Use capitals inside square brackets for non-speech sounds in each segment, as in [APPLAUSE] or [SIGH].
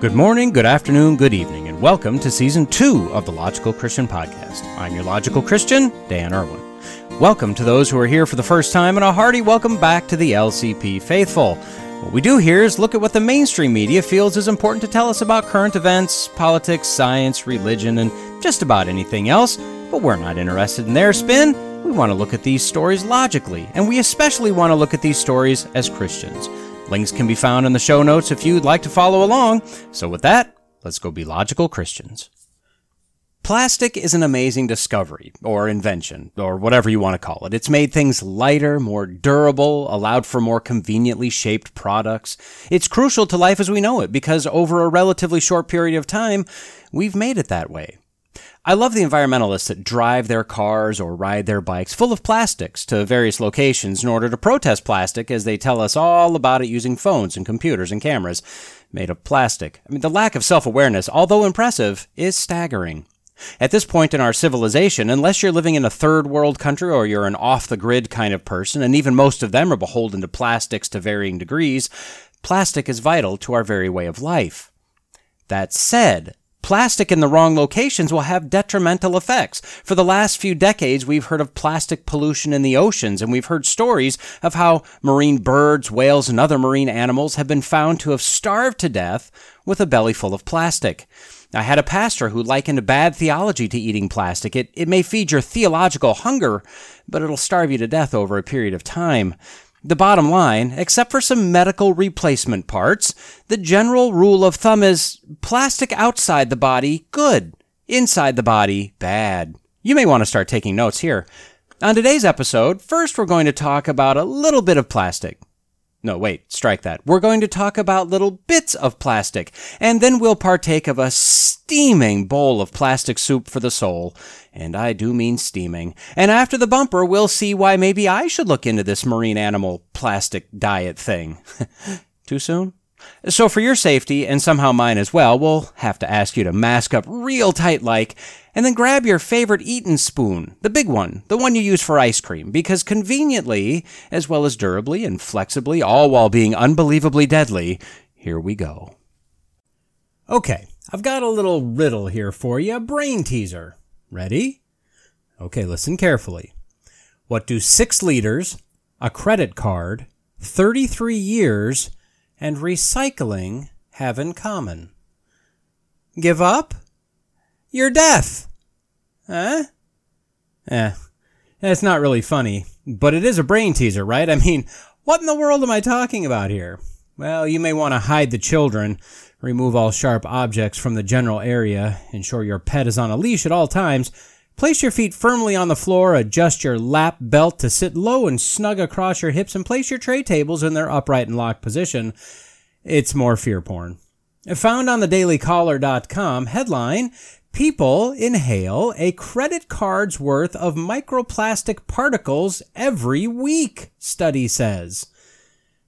Good morning, good afternoon, good evening, and welcome to season two of the Logical Christian Podcast. I'm your Logical Christian, Dan Irwin. Welcome to those who are here for the first time, and a hearty welcome back to the LCP faithful. What we do here is look at what the mainstream media feels is important to tell us about current events, politics, science, religion, and just about anything else, but we're not interested in their spin. We want to look at these stories logically, and we especially want to look at these stories as Christians. Links can be found in the show notes if you'd like to follow along. So, with that, let's go be logical Christians. Plastic is an amazing discovery, or invention, or whatever you want to call it. It's made things lighter, more durable, allowed for more conveniently shaped products. It's crucial to life as we know it because over a relatively short period of time, we've made it that way. I love the environmentalists that drive their cars or ride their bikes full of plastics to various locations in order to protest plastic as they tell us all about it using phones and computers and cameras made of plastic. I mean, the lack of self awareness, although impressive, is staggering. At this point in our civilization, unless you're living in a third world country or you're an off the grid kind of person, and even most of them are beholden to plastics to varying degrees, plastic is vital to our very way of life. That said, Plastic in the wrong locations will have detrimental effects. For the last few decades, we've heard of plastic pollution in the oceans, and we've heard stories of how marine birds, whales, and other marine animals have been found to have starved to death with a belly full of plastic. I had a pastor who likened bad theology to eating plastic. It, it may feed your theological hunger, but it'll starve you to death over a period of time. The bottom line, except for some medical replacement parts, the general rule of thumb is plastic outside the body, good. Inside the body, bad. You may want to start taking notes here. On today's episode, first we're going to talk about a little bit of plastic. No, wait, strike that. We're going to talk about little bits of plastic, and then we'll partake of a steaming bowl of plastic soup for the soul. And I do mean steaming. And after the bumper, we'll see why maybe I should look into this marine animal plastic diet thing. [LAUGHS] Too soon? So, for your safety, and somehow mine as well, we'll have to ask you to mask up real tight like, and then grab your favorite eating spoon, the big one, the one you use for ice cream, because conveniently, as well as durably and flexibly, all while being unbelievably deadly, here we go. Okay, I've got a little riddle here for you, a brain teaser. Ready? Okay, listen carefully. What do six liters, a credit card, 33 years, and recycling have in common? Give up? You're deaf. Huh? Eh. It's not really funny, but it is a brain teaser, right? I mean, what in the world am I talking about here? Well, you may want to hide the children, remove all sharp objects from the general area, ensure your pet is on a leash at all times, place your feet firmly on the floor, adjust your lap belt to sit low and snug across your hips, and place your tray tables in their upright and locked position. It's more fear porn. Found on the dailycaller.com headline, People inhale a credit card's worth of microplastic particles every week, study says.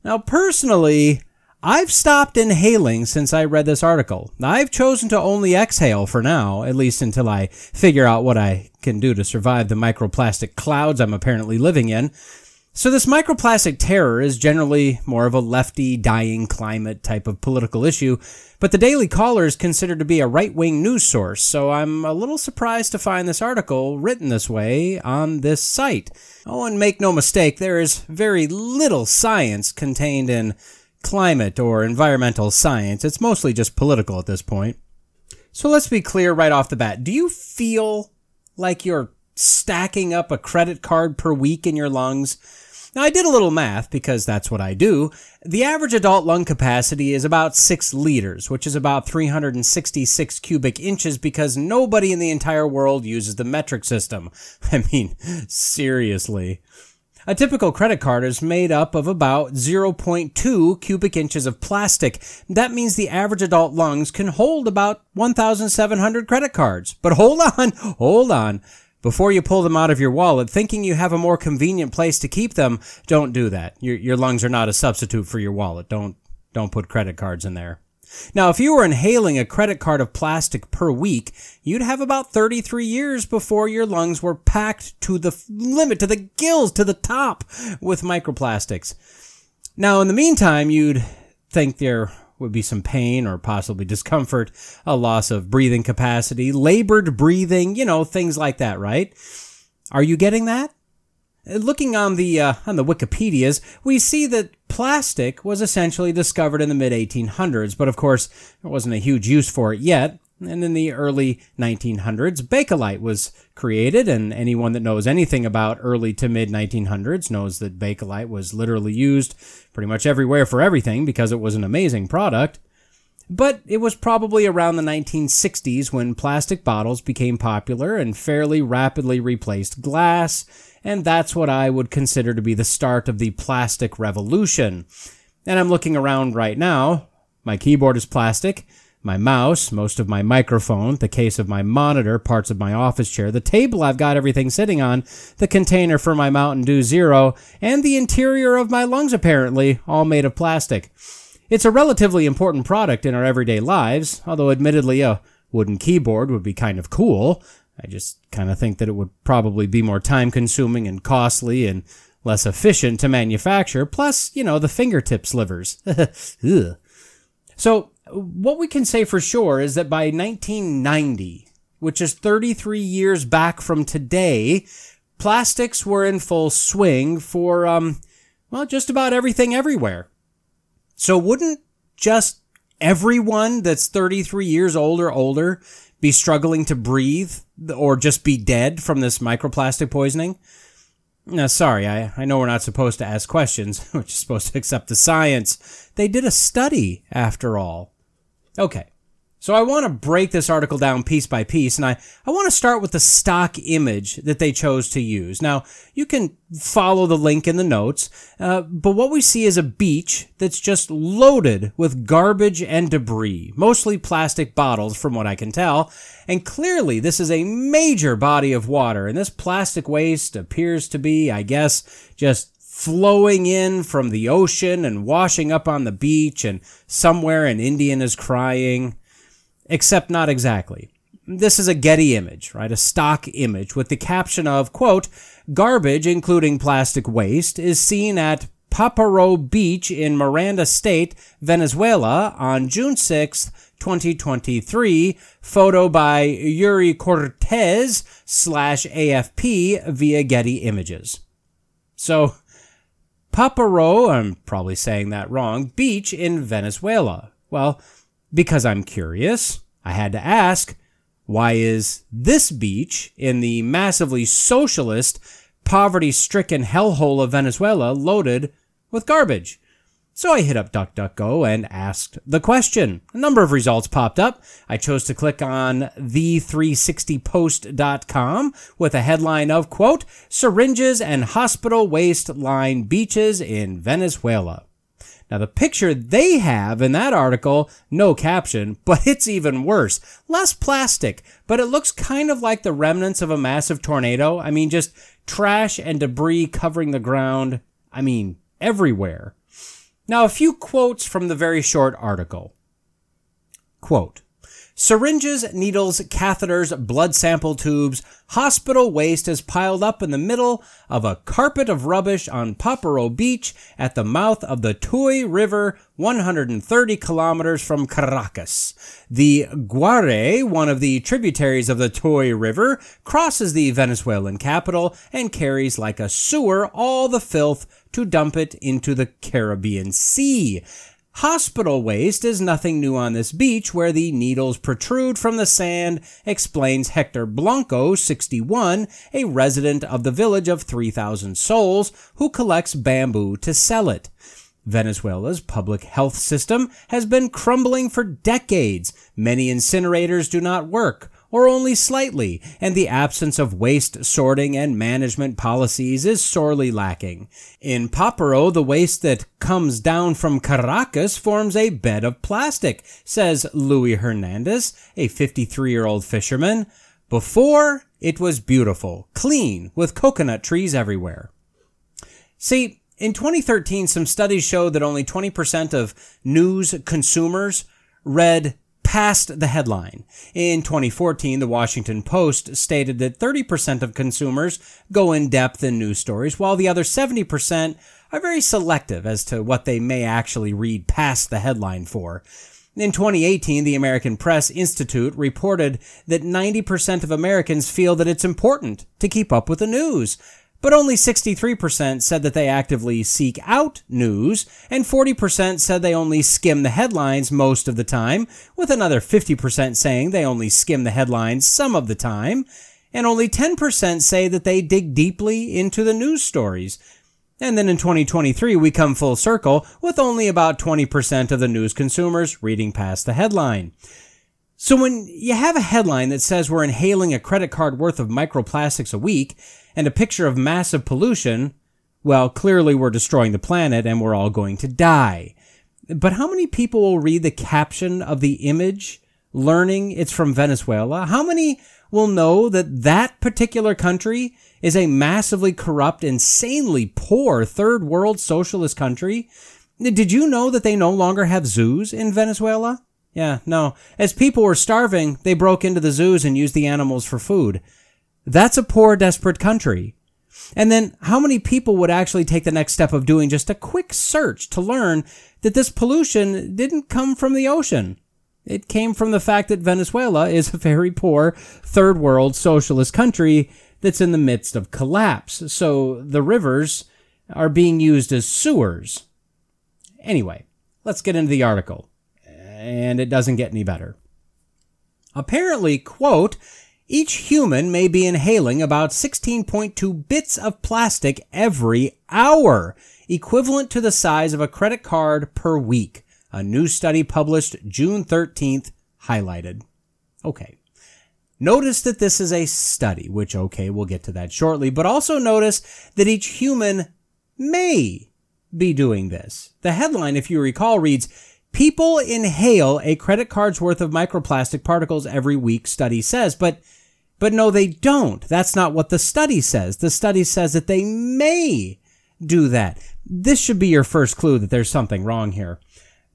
Now, personally, I've stopped inhaling since I read this article. I've chosen to only exhale for now, at least until I figure out what I can do to survive the microplastic clouds I'm apparently living in. So this microplastic terror is generally more of a lefty, dying climate type of political issue, but the Daily Caller is considered to be a right-wing news source, so I'm a little surprised to find this article written this way on this site. Oh, and make no mistake, there is very little science contained in climate or environmental science. It's mostly just political at this point. So let's be clear right off the bat. Do you feel like you're stacking up a credit card per week in your lungs? Now, I did a little math because that's what I do. The average adult lung capacity is about 6 liters, which is about 366 cubic inches because nobody in the entire world uses the metric system. [LAUGHS] I mean, seriously. A typical credit card is made up of about 0.2 cubic inches of plastic. That means the average adult lungs can hold about 1,700 credit cards. But hold on, hold on. Before you pull them out of your wallet, thinking you have a more convenient place to keep them, don't do that. Your, your lungs are not a substitute for your wallet. Don't, don't put credit cards in there. Now, if you were inhaling a credit card of plastic per week, you'd have about 33 years before your lungs were packed to the limit, to the gills, to the top with microplastics. Now, in the meantime, you'd think there would be some pain or possibly discomfort, a loss of breathing capacity, labored breathing, you know, things like that, right? Are you getting that? Looking on the uh, on the Wikipedia's, we see that plastic was essentially discovered in the mid 1800s, but of course there wasn't a huge use for it yet. And in the early 1900s, Bakelite was created, and anyone that knows anything about early to mid 1900s knows that Bakelite was literally used pretty much everywhere for everything because it was an amazing product. But it was probably around the 1960s when plastic bottles became popular and fairly rapidly replaced glass, and that's what I would consider to be the start of the plastic revolution. And I'm looking around right now. My keyboard is plastic my mouse, most of my microphone, the case of my monitor, parts of my office chair, the table I've got everything sitting on, the container for my Mountain Dew Zero, and the interior of my lungs apparently, all made of plastic. It's a relatively important product in our everyday lives, although admittedly a wooden keyboard would be kind of cool. I just kind of think that it would probably be more time consuming and costly and less efficient to manufacture, plus, you know, the fingertip slivers. [LAUGHS] so, what we can say for sure is that by 1990, which is 33 years back from today, plastics were in full swing for, um, well, just about everything everywhere. So wouldn't just everyone that's 33 years old or older be struggling to breathe or just be dead from this microplastic poisoning? Sorry, I, I know we're not supposed to ask questions. [LAUGHS] We're just supposed to accept the science. They did a study, after all. Okay. So I want to break this article down piece by piece, and I, I want to start with the stock image that they chose to use. Now, you can follow the link in the notes, uh, but what we see is a beach that's just loaded with garbage and debris, mostly plastic bottles from what I can tell, and clearly this is a major body of water, and this plastic waste appears to be, I guess, just flowing in from the ocean and washing up on the beach, and somewhere an Indian is crying. Except not exactly. This is a Getty image, right? A stock image with the caption of, quote, garbage, including plastic waste, is seen at Paparo Beach in Miranda State, Venezuela on June 6, 2023. Photo by Yuri Cortez slash AFP via Getty Images. So, Paparo, I'm probably saying that wrong, beach in Venezuela. Well, because I'm curious, I had to ask, why is this beach in the massively socialist, poverty stricken hellhole of Venezuela loaded with garbage? So I hit up DuckDuckGo and asked the question. A number of results popped up. I chose to click on the360post.com with a headline of, quote, syringes and hospital waste line beaches in Venezuela. Now, the picture they have in that article, no caption, [LAUGHS] but it's even worse. Less plastic, but it looks kind of like the remnants of a massive tornado. I mean, just trash and debris covering the ground. I mean, everywhere. Now, a few quotes from the very short article. Quote, Syringes, needles, catheters, blood sample tubes, hospital waste is piled up in the middle of a carpet of rubbish on Paparo Beach at the mouth of the Tuy River, 130 kilometers from Caracas. The Guaire, one of the tributaries of the Tuy River, crosses the Venezuelan capital and carries like a sewer all the filth to dump it into the Caribbean Sea. Hospital waste is nothing new on this beach where the needles protrude from the sand, explains Hector Blanco, 61, a resident of the village of 3,000 souls who collects bamboo to sell it. Venezuela's public health system has been crumbling for decades. Many incinerators do not work or only slightly, and the absence of waste sorting and management policies is sorely lacking. In Paparo, the waste that comes down from Caracas forms a bed of plastic, says Louis Hernandez, a 53 year old fisherman. Before, it was beautiful, clean, with coconut trees everywhere. See, in 2013, some studies showed that only 20% of news consumers read past the headline. In 2014, the Washington Post stated that 30% of consumers go in depth in news stories, while the other 70% are very selective as to what they may actually read past the headline for. In 2018, the American Press Institute reported that 90% of Americans feel that it's important to keep up with the news. But only 63% said that they actively seek out news, and 40% said they only skim the headlines most of the time, with another 50% saying they only skim the headlines some of the time, and only 10% say that they dig deeply into the news stories. And then in 2023, we come full circle with only about 20% of the news consumers reading past the headline. So when you have a headline that says we're inhaling a credit card worth of microplastics a week and a picture of massive pollution, well, clearly we're destroying the planet and we're all going to die. But how many people will read the caption of the image learning it's from Venezuela? How many will know that that particular country is a massively corrupt, insanely poor third world socialist country. Did you know that they no longer have zoos in Venezuela? Yeah, no. As people were starving, they broke into the zoos and used the animals for food. That's a poor, desperate country. And then how many people would actually take the next step of doing just a quick search to learn that this pollution didn't come from the ocean? It came from the fact that Venezuela [LAUGHS] is a very poor third world socialist country that's in the midst of collapse. So the rivers are being used as sewers. Anyway, let's get into the article. And it doesn't get any better. Apparently, quote, each human may be inhaling about 16.2 bits of plastic every hour, equivalent to the size of a credit card per week. A new study published June 13th highlighted. Okay. Notice that this is a study, which, okay, we'll get to that shortly, but also notice that each human may be doing this. The headline, if you recall, reads, People inhale a credit card's worth of microplastic particles every week, study says, but but no, they don't. That's not what the study says. The study says that they may do that. This should be your first clue that there's something wrong here.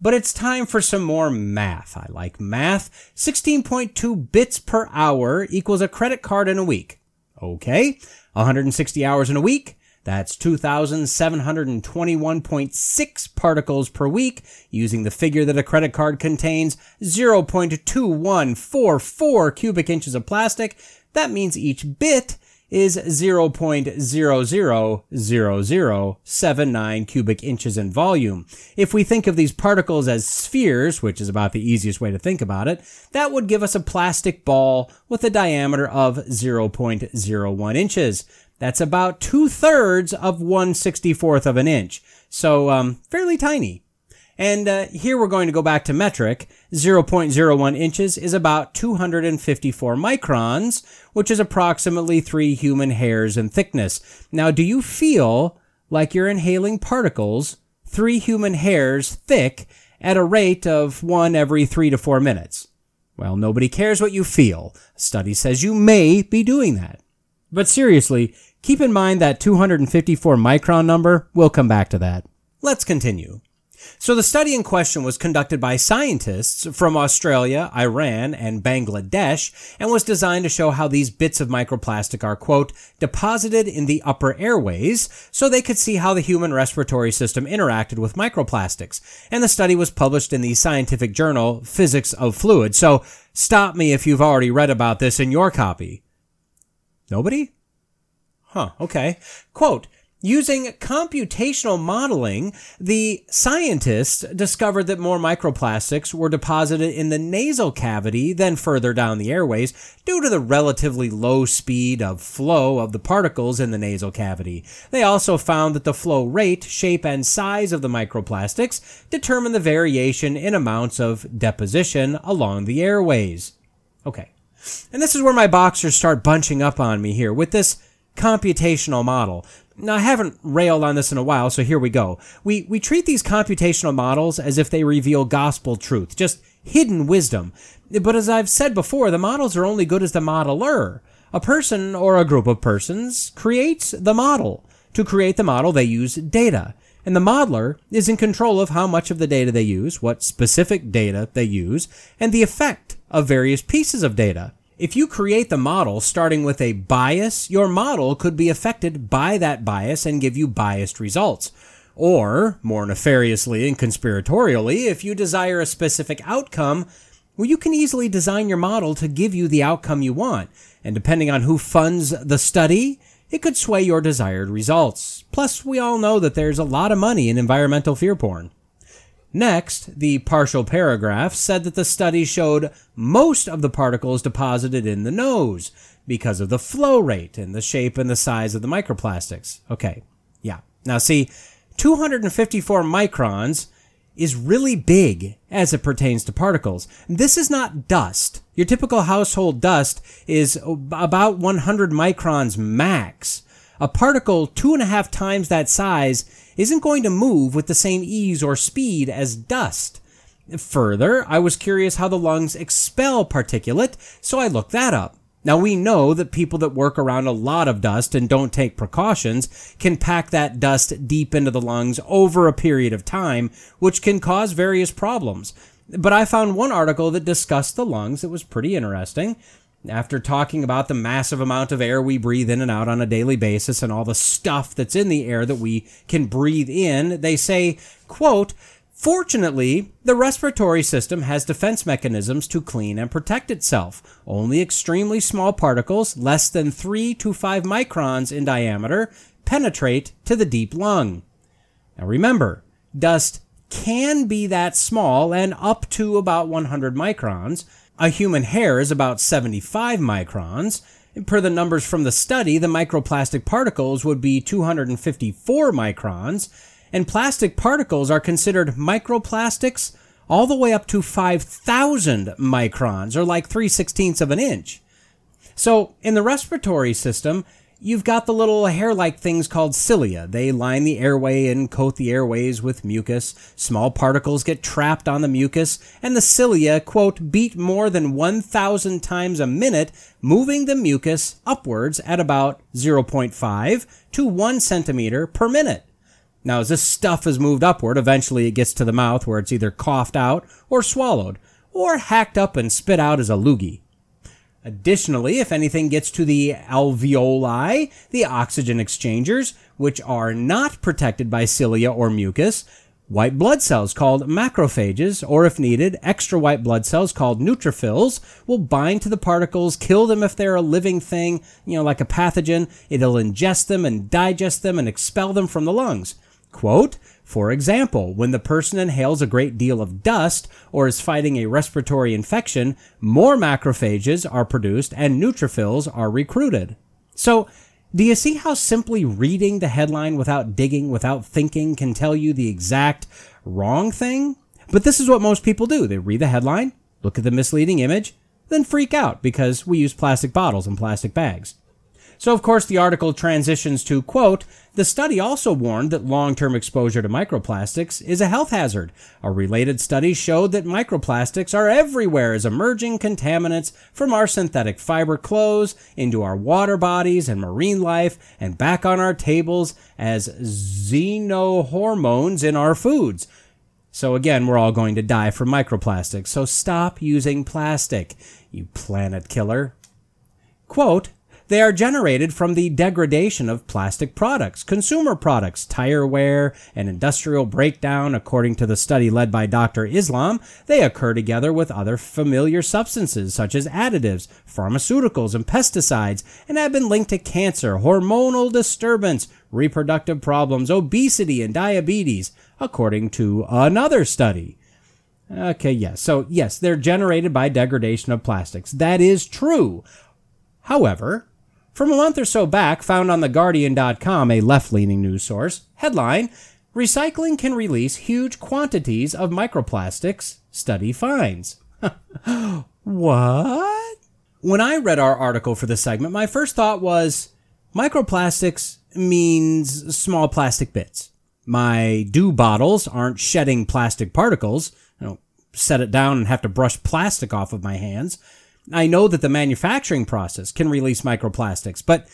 But it's time for some more math. I like math. 16.2 bits per hour equals a credit card in a week. Okay. 160 hours in a week. That's 2,721.6 particles per week, using the figure that a credit card contains 0.2144 cubic inches of plastic. That means each bit is 0.000079 cubic inches in volume. If we think of these particles as spheres, which is about the easiest way to think about it, that would give us a plastic ball with a diameter of 0.01 inches. That's about two thirds of one sixty-fourth of an inch. So, um, fairly tiny. And uh, here we're going to go back to metric. 0.01 inches is about 254 microns, which is approximately three human hairs in thickness. Now, do you feel like you're inhaling particles three human hairs thick at a rate of one every three to four minutes? Well, nobody cares what you feel. A study says you may be doing that. But seriously, keep in mind that 254 micron number. We'll come back to that. Let's continue. So the study in question was conducted by scientists from Australia, Iran, and Bangladesh, and was designed to show how these bits of microplastic are, quote, deposited in the upper airways, so they could see how the human respiratory system interacted with microplastics. And the study was published in the scientific journal Physics of Fluids. So stop me if you've already read about this in your copy. Nobody? Huh, okay. Quote, Using computational modeling, the scientists discovered that more microplastics were deposited in the nasal cavity than further down the airways due to the relatively low speed of flow of the particles in the nasal cavity. They also found that the flow rate, shape, and size of the microplastics determine the variation in amounts of deposition along the airways. Okay. And this is where my boxers start bunching up on me here with this computational model. Now, I haven't railed on this in a while, so here we go. We, we treat these computational models as if they reveal gospel truth, just hidden wisdom. But as I've said before, the models are only good as the modeler. A person or a group of persons creates the model. To create the model, they use data. And the modeler is in control of how much of the data they use, what specific data they use, and the effect of various pieces of data. If you create the model starting with a bias, your model could be affected by that bias and give you biased results. Or, more nefariously and conspiratorially, if you desire a specific outcome, well, you can easily design your model to give you the outcome you want. And depending on who funds the study, it could sway your desired results. Plus, we all know that there's a lot of money in environmental fear porn. Next, the partial paragraph said that the study showed most of the particles deposited in the nose because of the flow rate and the shape and the size of the microplastics. Okay, yeah. Now, see, 254 microns is really big as it pertains to particles. This is not dust. Your typical household dust is about 100 microns max. A particle two and a half times that size isn't going to move with the same ease or speed as dust. Further, I was curious how the lungs expel particulate, so I looked that up. Now we know that people that work around a lot of dust and don't take precautions can pack that dust deep into the lungs over a period of time, which can cause various problems. But I found one article that discussed the lungs that was pretty interesting. After talking about the massive amount of air we breathe in and out on a daily basis and all the stuff that's in the air that we can breathe in, they say, quote, Fortunately, the respiratory system has defense mechanisms to clean and protect itself. Only extremely small particles, less than 3 to 5 microns in diameter, penetrate to the deep lung. Now remember, dust can be that small and up to about 100 microns. A human hair is about 75 microns. Per the numbers from the study, the microplastic particles would be 254 microns and plastic particles are considered microplastics all the way up to 5,000 microns, or like 3 sixteenths of an inch. So, in the respiratory system, you've got the little hair like things called cilia. They line the airway and coat the airways with mucus. Small particles get trapped on the mucus, and the cilia, quote, beat more than 1,000 times a minute, moving the mucus upwards at about 0.5 to 1 centimeter per minute. Now, as this stuff is moved upward, eventually it gets to the mouth where it's either coughed out or swallowed, or hacked up and spit out as a loogie. Additionally, if anything gets to the alveoli, the oxygen exchangers, which are not protected by cilia or mucus, white blood cells called macrophages, or if needed, extra white blood cells called neutrophils, will bind to the particles, kill them if they're a living thing, you know, like a pathogen. It'll ingest them and digest them and expel them from the lungs. Quote, for example, when the person inhales a great deal of dust or is fighting a respiratory infection, more macrophages are produced and neutrophils are recruited. So, do you see how simply reading the headline without digging, without thinking, can tell you the exact wrong thing? But this is what most people do. They read the headline, look at the misleading image, then freak out because we use plastic bottles and plastic bags. So, of course, the article transitions to, quote, the study also warned that long-term exposure to microplastics is a health hazard. A related study showed that microplastics are everywhere as emerging contaminants from our synthetic fiber clothes into our water bodies and marine life and back on our tables as xenohormones in our foods. So again, we're all going to die from microplastics. So stop using plastic, you planet killer. Quote, they are generated from the degradation of plastic products, consumer products, tire wear, and industrial breakdown. According to the study led by Dr. Islam, they occur together with other familiar substances such as additives, pharmaceuticals, and pesticides, and have been linked to cancer, hormonal disturbance, reproductive problems, obesity, and diabetes, according to another study. Okay, yes. So, yes, they're generated by degradation of plastics. That is true. However, from a month or so back, found on TheGuardian.com, a left leaning news source, headline Recycling can release huge quantities of microplastics, study finds. [LAUGHS] what? When I read our article for this segment, my first thought was microplastics means small plastic bits. My dew bottles aren't shedding plastic particles. I don't set it down and have to brush plastic off of my hands. I know that the manufacturing process can release microplastics, but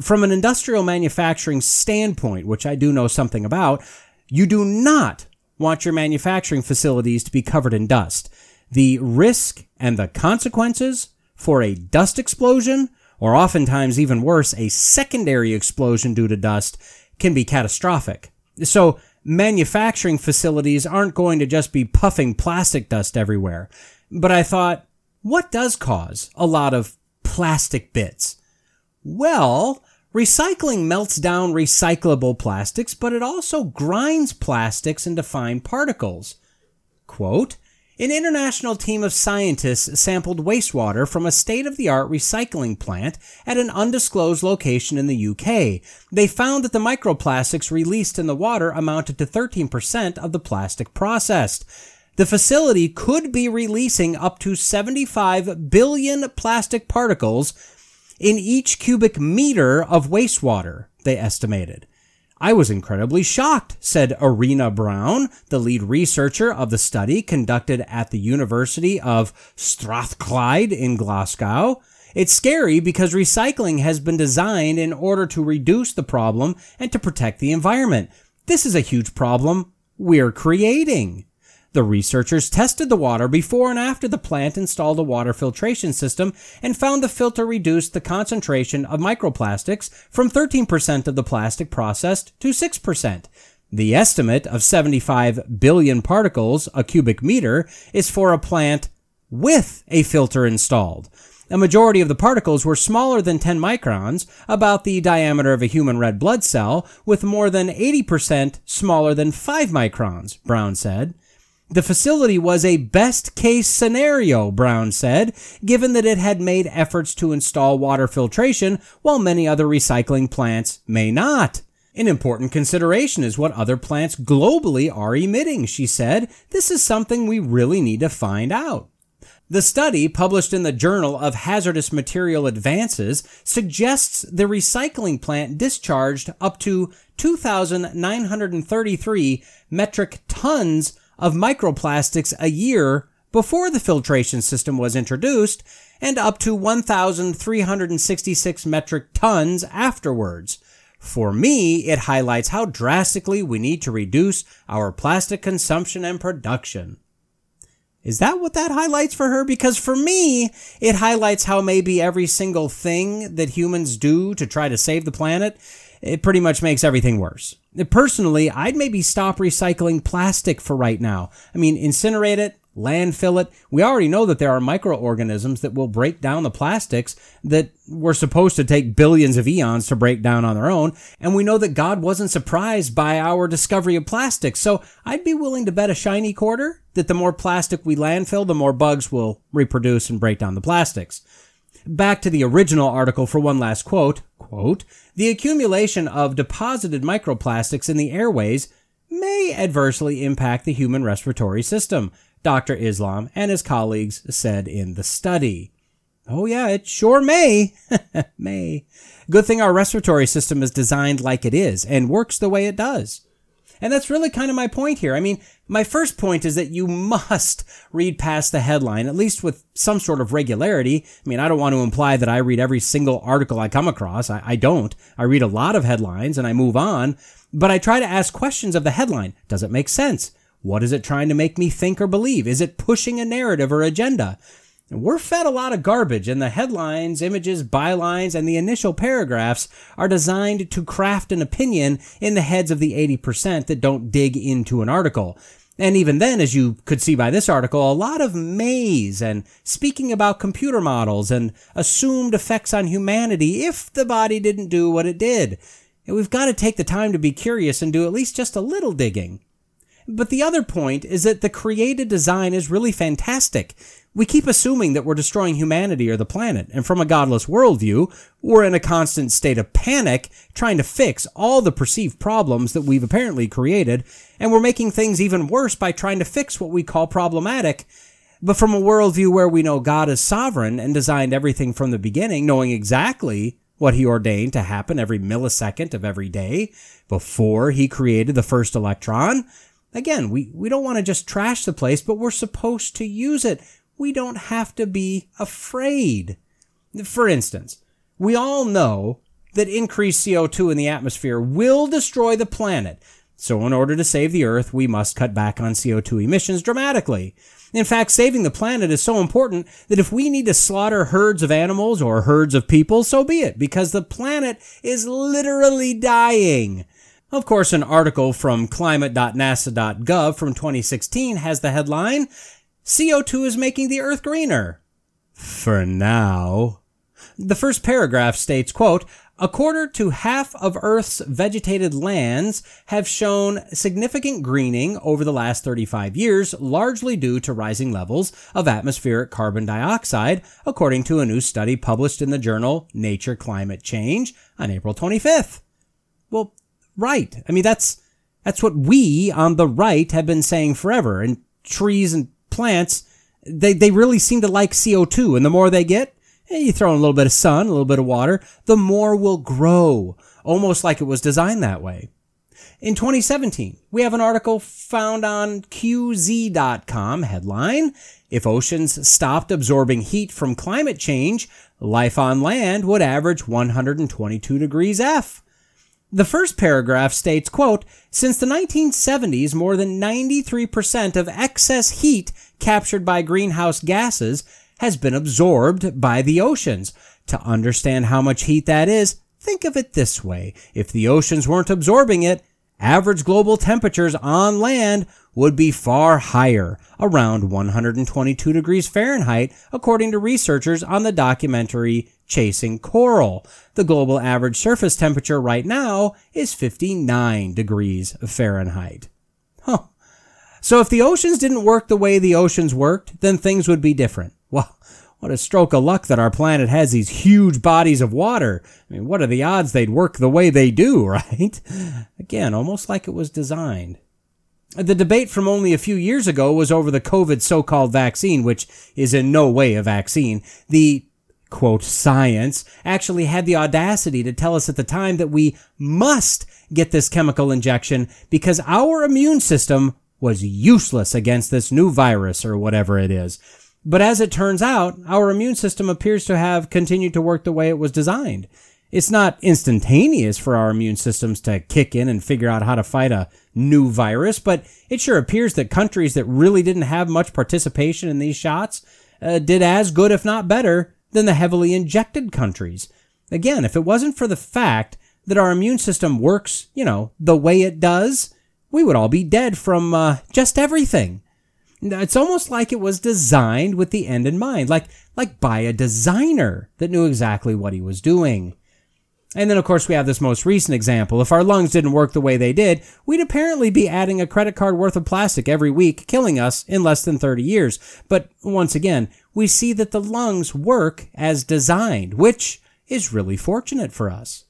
from an industrial manufacturing standpoint, which I do know something about, you do not want your manufacturing facilities to be covered in dust. The risk and the consequences for a dust explosion, or oftentimes even worse, a secondary explosion due to dust, can be catastrophic. So manufacturing facilities aren't going to just be puffing plastic dust everywhere. But I thought, what does cause a lot of plastic bits? Well, recycling melts down recyclable plastics, but it also grinds plastics into fine particles. Quote, an international team of scientists sampled wastewater from a state of the art recycling plant at an undisclosed location in the UK. They found that the microplastics released in the water amounted to 13% of the plastic processed. The facility could be releasing up to 75 billion plastic particles in each cubic meter of wastewater, they estimated. I was incredibly shocked, said Erina Brown, the lead researcher of the study conducted at the University of Strathclyde in Glasgow. It's scary because recycling has been designed in order to reduce the problem and to protect the environment. This is a huge problem we're creating. The researchers tested the water before and after the plant installed a water filtration system and found the filter reduced the concentration of microplastics from 13% of the plastic processed to 6%. The estimate of 75 billion particles a cubic meter is for a plant with a filter installed. A majority of the particles were smaller than 10 microns, about the diameter of a human red blood cell, with more than 80% smaller than 5 microns, Brown said. The facility was a best case scenario, Brown said, given that it had made efforts to install water filtration while many other recycling plants may not. An important consideration is what other plants globally are emitting, she said. This is something we really need to find out. The study, published in the Journal of Hazardous Material Advances, suggests the recycling plant discharged up to 2,933 metric tons of microplastics a year before the filtration system was introduced and up to 1,366 metric tons afterwards. For me, it highlights how drastically we need to reduce our plastic consumption and production. Is that what that highlights for her? Because for me, it highlights how maybe every single thing that humans do to try to save the planet it pretty much makes everything worse. Personally, I'd maybe stop recycling plastic for right now. I mean, incinerate it, landfill it. We already know that there are microorganisms that will break down the plastics that were supposed to take billions of eons to break down on their own. And we know that God wasn't surprised by our discovery of plastics. So I'd be willing to bet a shiny quarter that the more plastic we landfill, the more bugs will reproduce and break down the plastics. Back to the original article for one last quote, quote, the accumulation of deposited microplastics in the airways may adversely impact the human respiratory system, Dr. Islam and his colleagues said in the study. Oh yeah, it sure may. [LAUGHS] may. Good thing our respiratory system is designed like it is and works the way it does. And that's really kind of my point here. I mean, my first point is that you must read past the headline, at least with some sort of regularity. I mean, I don't want to imply that I read every single article I come across. I, I don't. I read a lot of headlines and I move on, but I try to ask questions of the headline. Does it make sense? What is it trying to make me think or believe? Is it pushing a narrative or agenda? We're fed a lot of garbage, and the headlines, images, bylines, and the initial paragraphs are designed to craft an opinion in the heads of the 80% that don't dig into an article. And even then, as you could see by this article, a lot of maze and speaking about computer models and assumed effects on humanity if the body didn't do what it did. And we've got to take the time to be curious and do at least just a little digging. But the other point is that the created design is really fantastic. We keep assuming that we're destroying humanity or the planet, and from a godless worldview, we're in a constant state of panic trying to fix all the perceived problems that we've apparently created, and we're making things even worse by trying to fix what we call problematic. But from a worldview where we know God is sovereign and designed everything from the beginning, knowing exactly what he ordained to happen every millisecond of every day before he created the first electron, Again, we, we don't want to just trash the place, but we're supposed to use it. We don't have to be afraid. For instance, we all know that increased CO2 in the atmosphere will destroy the planet. So in order to save the earth, we must cut back on CO2 emissions dramatically. In fact, saving the planet is so important that if we need to slaughter herds of animals or herds of people, so be it, because the planet is literally dying. Of course, an article from climate.nasa.gov from 2016 has the headline, CO2 is making the Earth greener. For now. The first paragraph states, quote, a quarter to half of Earth's vegetated lands have shown significant greening over the last 35 years, largely due to rising levels of atmospheric carbon dioxide, according to a new study published in the journal Nature Climate Change on April 25th. Well, right. I mean, that's, that's what we on the right have been saying forever. And trees and plants, they, they really seem to like CO2. And the more they get, and you throw in a little bit of sun, a little bit of water, the more will grow, almost like it was designed that way. In 2017, we have an article found on QZ.com headline, If oceans stopped absorbing heat from climate change, life on land would average 122 degrees F. The first paragraph states, quote, Since the 1970s, more than 93% of excess heat captured by greenhouse gases has been absorbed by the oceans. To understand how much heat that is, think of it this way. If the oceans weren't absorbing it, average global temperatures on land would be far higher, around 122 degrees Fahrenheit, according to researchers on the documentary Chasing Coral. The global average surface temperature right now is 59 degrees Fahrenheit. Huh. So if the oceans didn't work the way the oceans worked, then things would be different. Well, what a stroke of luck that our planet has these huge bodies of water. I mean, what are the odds they'd work the way they do, [LAUGHS] right? Again, almost like it was designed. The debate from only a few years ago was over the COVID so-called vaccine, which is in no way a vaccine. The quote, science actually had the audacity to tell us at the time that we must get this chemical injection because our immune system was useless against this new virus or whatever it is. But as it turns out, our immune system appears to have continued to work the way it was designed. It's not instantaneous for our immune systems to kick in and figure out how to fight a new virus, but it sure appears that countries that really didn't have much participation in these shots uh, did as good, if not better, than the heavily injected countries. Again, if it wasn't for the fact that our immune system works, you know, the way it does, we would all be dead from uh, just everything. It's almost like it was designed with the end in mind, like, like by a designer that knew exactly what he was doing. And then, of course, we have this most recent example. If our lungs didn't work the way they did, we'd apparently be adding a credit card worth of plastic every week, killing us in less than 30 years. But once again, we see that the lungs work as designed, which is really fortunate for us.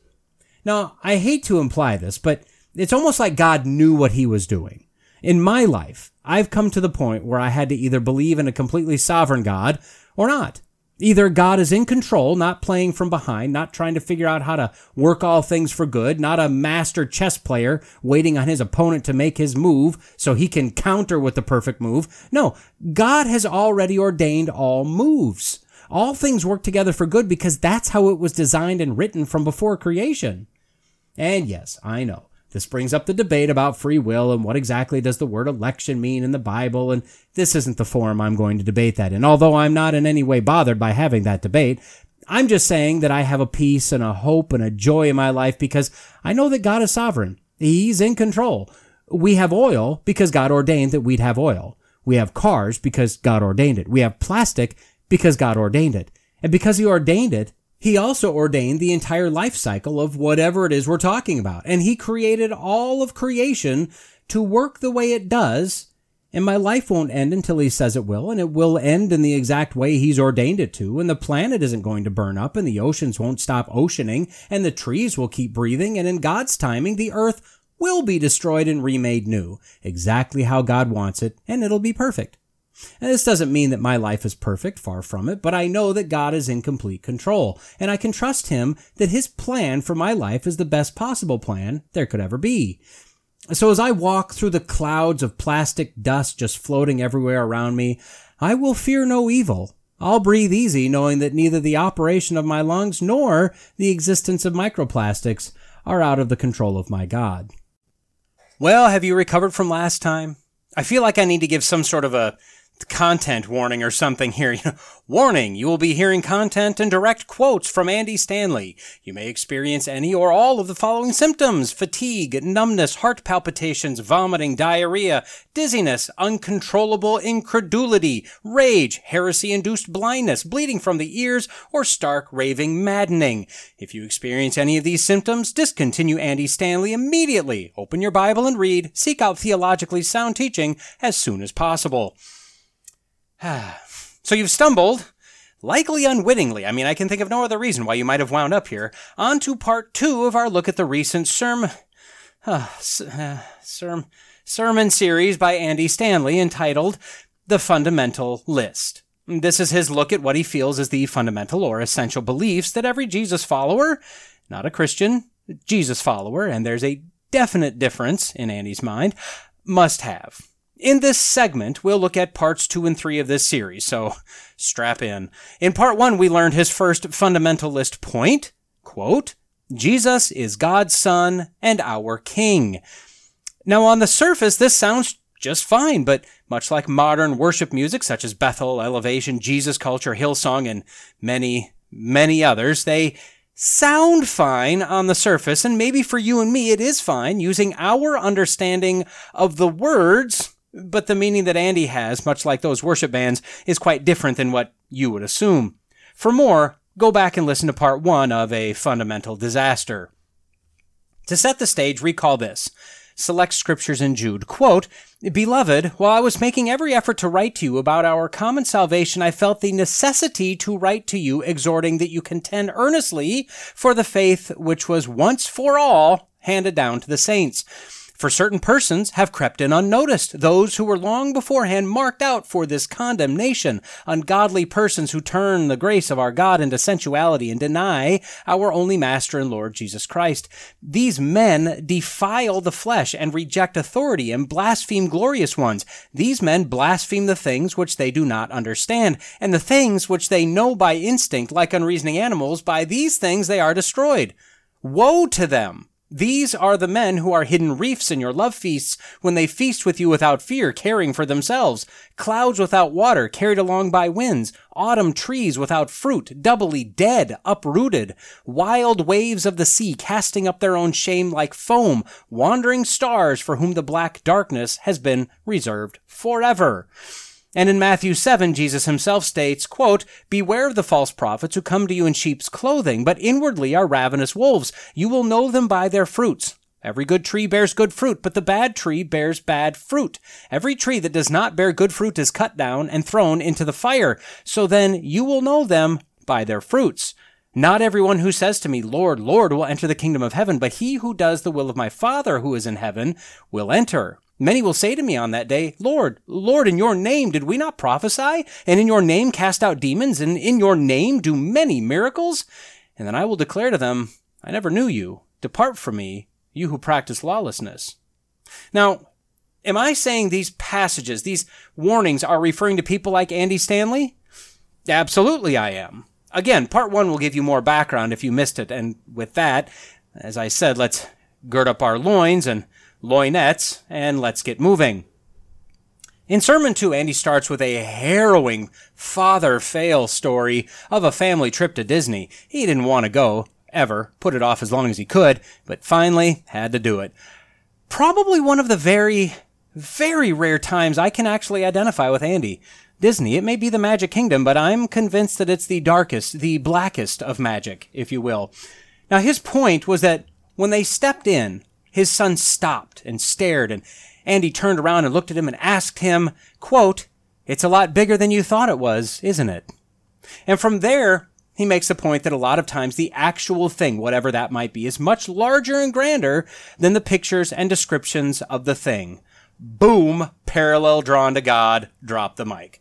Now, I hate to imply this, but it's almost like God knew what he was doing. In my life, I've come to the point where I had to either believe in a completely sovereign God or not. Either God is in control, not playing from behind, not trying to figure out how to work all things for good, not a master chess player waiting on his opponent to make his move so he can counter with the perfect move. No, God has already ordained all moves. All things work together for good because that's how it was designed and written from before creation. And yes, I know. This brings up the debate about free will and what exactly does the word election mean in the Bible, and this isn't the forum I'm going to debate that in. Although I'm not in any way bothered by having that debate, I'm just saying that I have a peace and a hope and a joy in my life because I know that God is sovereign. He's in control. We have oil because God ordained that we'd have oil. We have cars because God ordained it. We have plastic because God ordained it. And because He ordained it, he also ordained the entire life cycle of whatever it is we're talking about. And he created all of creation to work the way it does. And my life won't end until he says it will, and it will end in the exact way he's ordained it to. And the planet isn't going to burn up, and the oceans won't stop oceaning, and the trees will keep breathing. And in God's timing, the earth will be destroyed and remade new, exactly how God wants it, and it'll be perfect. And this doesn't mean that my life is perfect, far from it, but I know that God is in complete control, and I can trust Him that His plan for my life is the best possible plan there could ever be. So as I walk through the clouds of plastic dust just floating everywhere around me, I will fear no evil. I'll breathe easy knowing that neither the operation of my lungs nor the existence of microplastics are out of the control of my God. Well, have you recovered from last time? I feel like I need to give some sort of a content warning or something here. [LAUGHS] Warning, you will be hearing content and direct quotes from Andy Stanley. You may experience any or all of the following symptoms fatigue, numbness, heart palpitations, vomiting, diarrhea, dizziness, uncontrollable incredulity, rage, heresy induced blindness, bleeding from the ears, or stark raving maddening. If you experience any of these symptoms, discontinue Andy Stanley immediately. Open your Bible and read. Seek out theologically sound teaching as soon as possible. [SIGHS] so you've stumbled, likely unwittingly, I mean, I can think of no other reason why you might have wound up here, on to part two of our look at the recent sermon, [SIGHS] uh, uh, sermon, sermon series by Andy Stanley entitled The Fundamental List. This is his look at what he feels is the fundamental or essential beliefs that every Jesus follower, not a Christian, Jesus follower, and there's a definite difference in Andy's mind, must have. In this segment, we'll look at parts two and three of this series, so strap in. In part one, we learned his first fundamentalist point, quote, Jesus is God's son and our king. Now, on the surface, this sounds just fine, but much like modern worship music such as Bethel, Elevation, Jesus Culture, Hillsong, and many, many others, they sound fine on the surface, and maybe for you and me it is fine using our understanding of the words but the meaning that Andy has, much like those worship bands, is quite different than what you would assume. For more, go back and listen to part one of A Fundamental Disaster. To set the stage, recall this. Select scriptures in Jude. Quote, Beloved, while I was making every effort to write to you about our common salvation, I felt the necessity to write to you, exhorting that you contend earnestly for the faith which was once for all handed down to the saints for certain persons have crept in unnoticed, those who were long beforehand marked out for this condemnation, ungodly persons who turn the grace of our God into sensuality and deny our only Master and Lord Jesus Christ. These men defile the flesh and reject authority and blaspheme glorious ones. These men blaspheme the things which they do not understand, and the things which they know by instinct, like unreasoning animals, by these things they are destroyed. Woe to them! These are the men who are hidden reefs in your love feasts when they feast with you without fear, caring for themselves. Clouds without water, carried along by winds. Autumn trees without fruit, doubly dead, uprooted. Wild waves of the sea, casting up their own shame like foam. Wandering stars for whom the black darkness has been reserved forever. And in Matthew 7, Jesus himself states, quote, Beware of the false prophets who come to you in sheep's clothing, but inwardly are ravenous wolves. You will know them by their fruits. Every good tree bears good fruit, but the bad tree bears bad fruit. Every tree that does not bear good fruit is cut down and thrown into the fire. So then you will know them by their fruits. Not everyone who says to me, Lord, Lord, will enter the kingdom of heaven, but he who does the will of my Father who is in heaven will enter. Many will say to me on that day, Lord, Lord, in your name did we not prophesy? And in your name cast out demons? And in your name do many miracles? And then I will declare to them, I never knew you. Depart from me, you who practice lawlessness. Now, am I saying these passages, these warnings are referring to people like Andy Stanley? Absolutely I am. Again, part one will give you more background if you missed it. And with that, as I said, let's gird up our loins and loinettes, and let's get moving. In Sermon 2, Andy starts with a harrowing father fail story of a family trip to Disney. He didn't want to go, ever, put it off as long as he could, but finally had to do it. Probably one of the very, very rare times I can actually identify with Andy. Disney, it may be the Magic Kingdom, but I'm convinced that it's the darkest, the blackest of magic, if you will. Now, his point was that when they stepped in, his son stopped and stared, and Andy turned around and looked at him and asked him, quote, It's a lot bigger than you thought it was, isn't it? And from there, he makes the point that a lot of times the actual thing, whatever that might be, is much larger and grander than the pictures and descriptions of the thing. Boom, parallel drawn to God, drop the mic.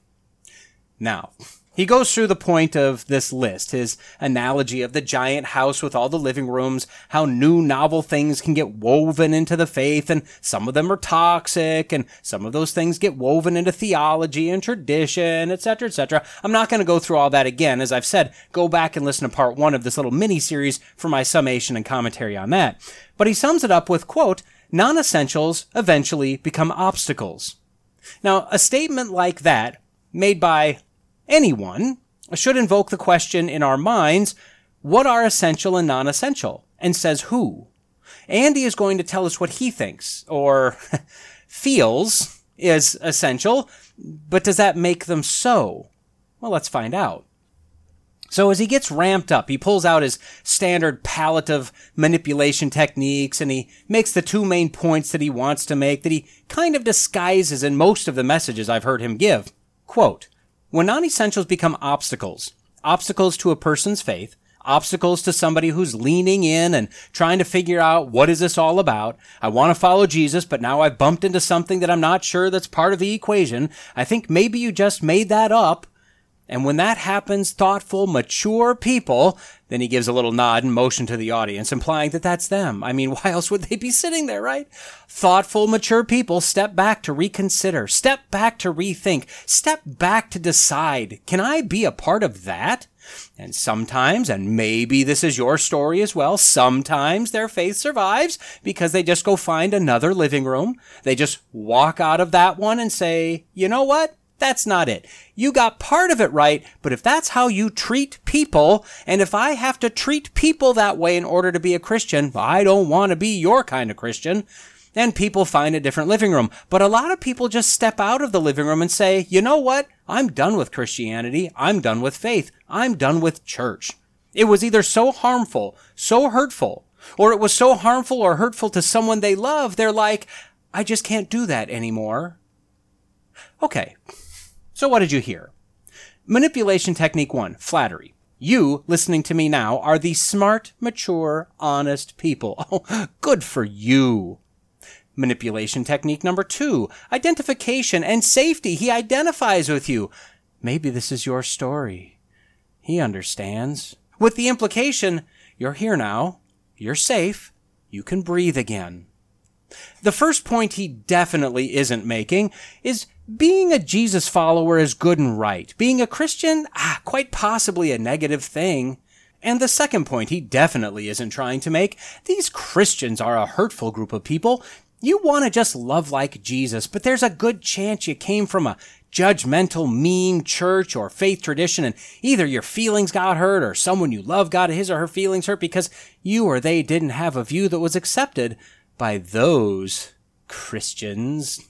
Now, he goes through the point of this list, his analogy of the giant house with all the living rooms, how new novel things can get woven into the faith, and some of them are toxic, and some of those things get woven into theology and tradition, etc., etc. I'm not going to go through all that again. As I've said, go back and listen to part one of this little mini series for my summation and commentary on that. But he sums it up with, quote, non-essentials eventually become obstacles. Now, a statement like that made by anyone, should invoke the question in our minds, what are essential and non-essential? And says who? Andy is going to tell us what he thinks, or [LAUGHS] feels is essential, but does that make them so? Well, let's find out. So as he gets ramped up, he pulls out his standard palette of manipulation techniques and he makes the two main points that he wants to make that he kind of disguises in most of the messages I've heard him give. Quote, when non-essentials become obstacles, obstacles to a person's faith, obstacles to somebody who's leaning in and trying to figure out what is this all about. I want to follow Jesus, but now I've bumped into something that I'm not sure that's part of the equation. I think maybe you just made that up. And when that happens, thoughtful, mature people, then he gives a little nod and motion to the audience, implying that that's them. I mean, [LAUGHS] why else would they be sitting there, right? Thoughtful, mature people step back to reconsider, step back to rethink, step back to decide. Can I be a part of that? And sometimes, and maybe this is your story as well, sometimes their faith survives because they just go find another living room. They just walk out of that one and say, you know what? That's not it. You got part of it right, but if that's how you treat people, and if I have to treat people that way in order to be a Christian, I don't want to be your kind of Christian. And people find a different living room. But a lot of people just step out of the living room and say, you know what? I'm done with Christianity. I'm done with faith. I'm done with church. It was either so harmful, so hurtful, or it was so harmful or hurtful to someone they love, they're like, I just can't do that anymore. Okay, so what did you hear? Manipulation technique one, flattery. You, listening to me now, are the smart, mature, honest people. [LAUGHS] Oh, good for you. Manipulation technique number two, identification and safety. He identifies with you. Maybe this is your story. He understands. With the implication, you're here now, you're safe, you can breathe again. The first point he definitely isn't making is being a Jesus follower is good and right. Being a Christian, ah, quite possibly a negative thing. And the second point he definitely isn't trying to make, these Christians are a hurtful group of people. You want to just love like Jesus, but there's a good chance you came from a judgmental, mean church or faith tradition, and either your feelings got hurt or someone you love got his or her feelings hurt because you or they didn't have a view that was accepted by those Christians.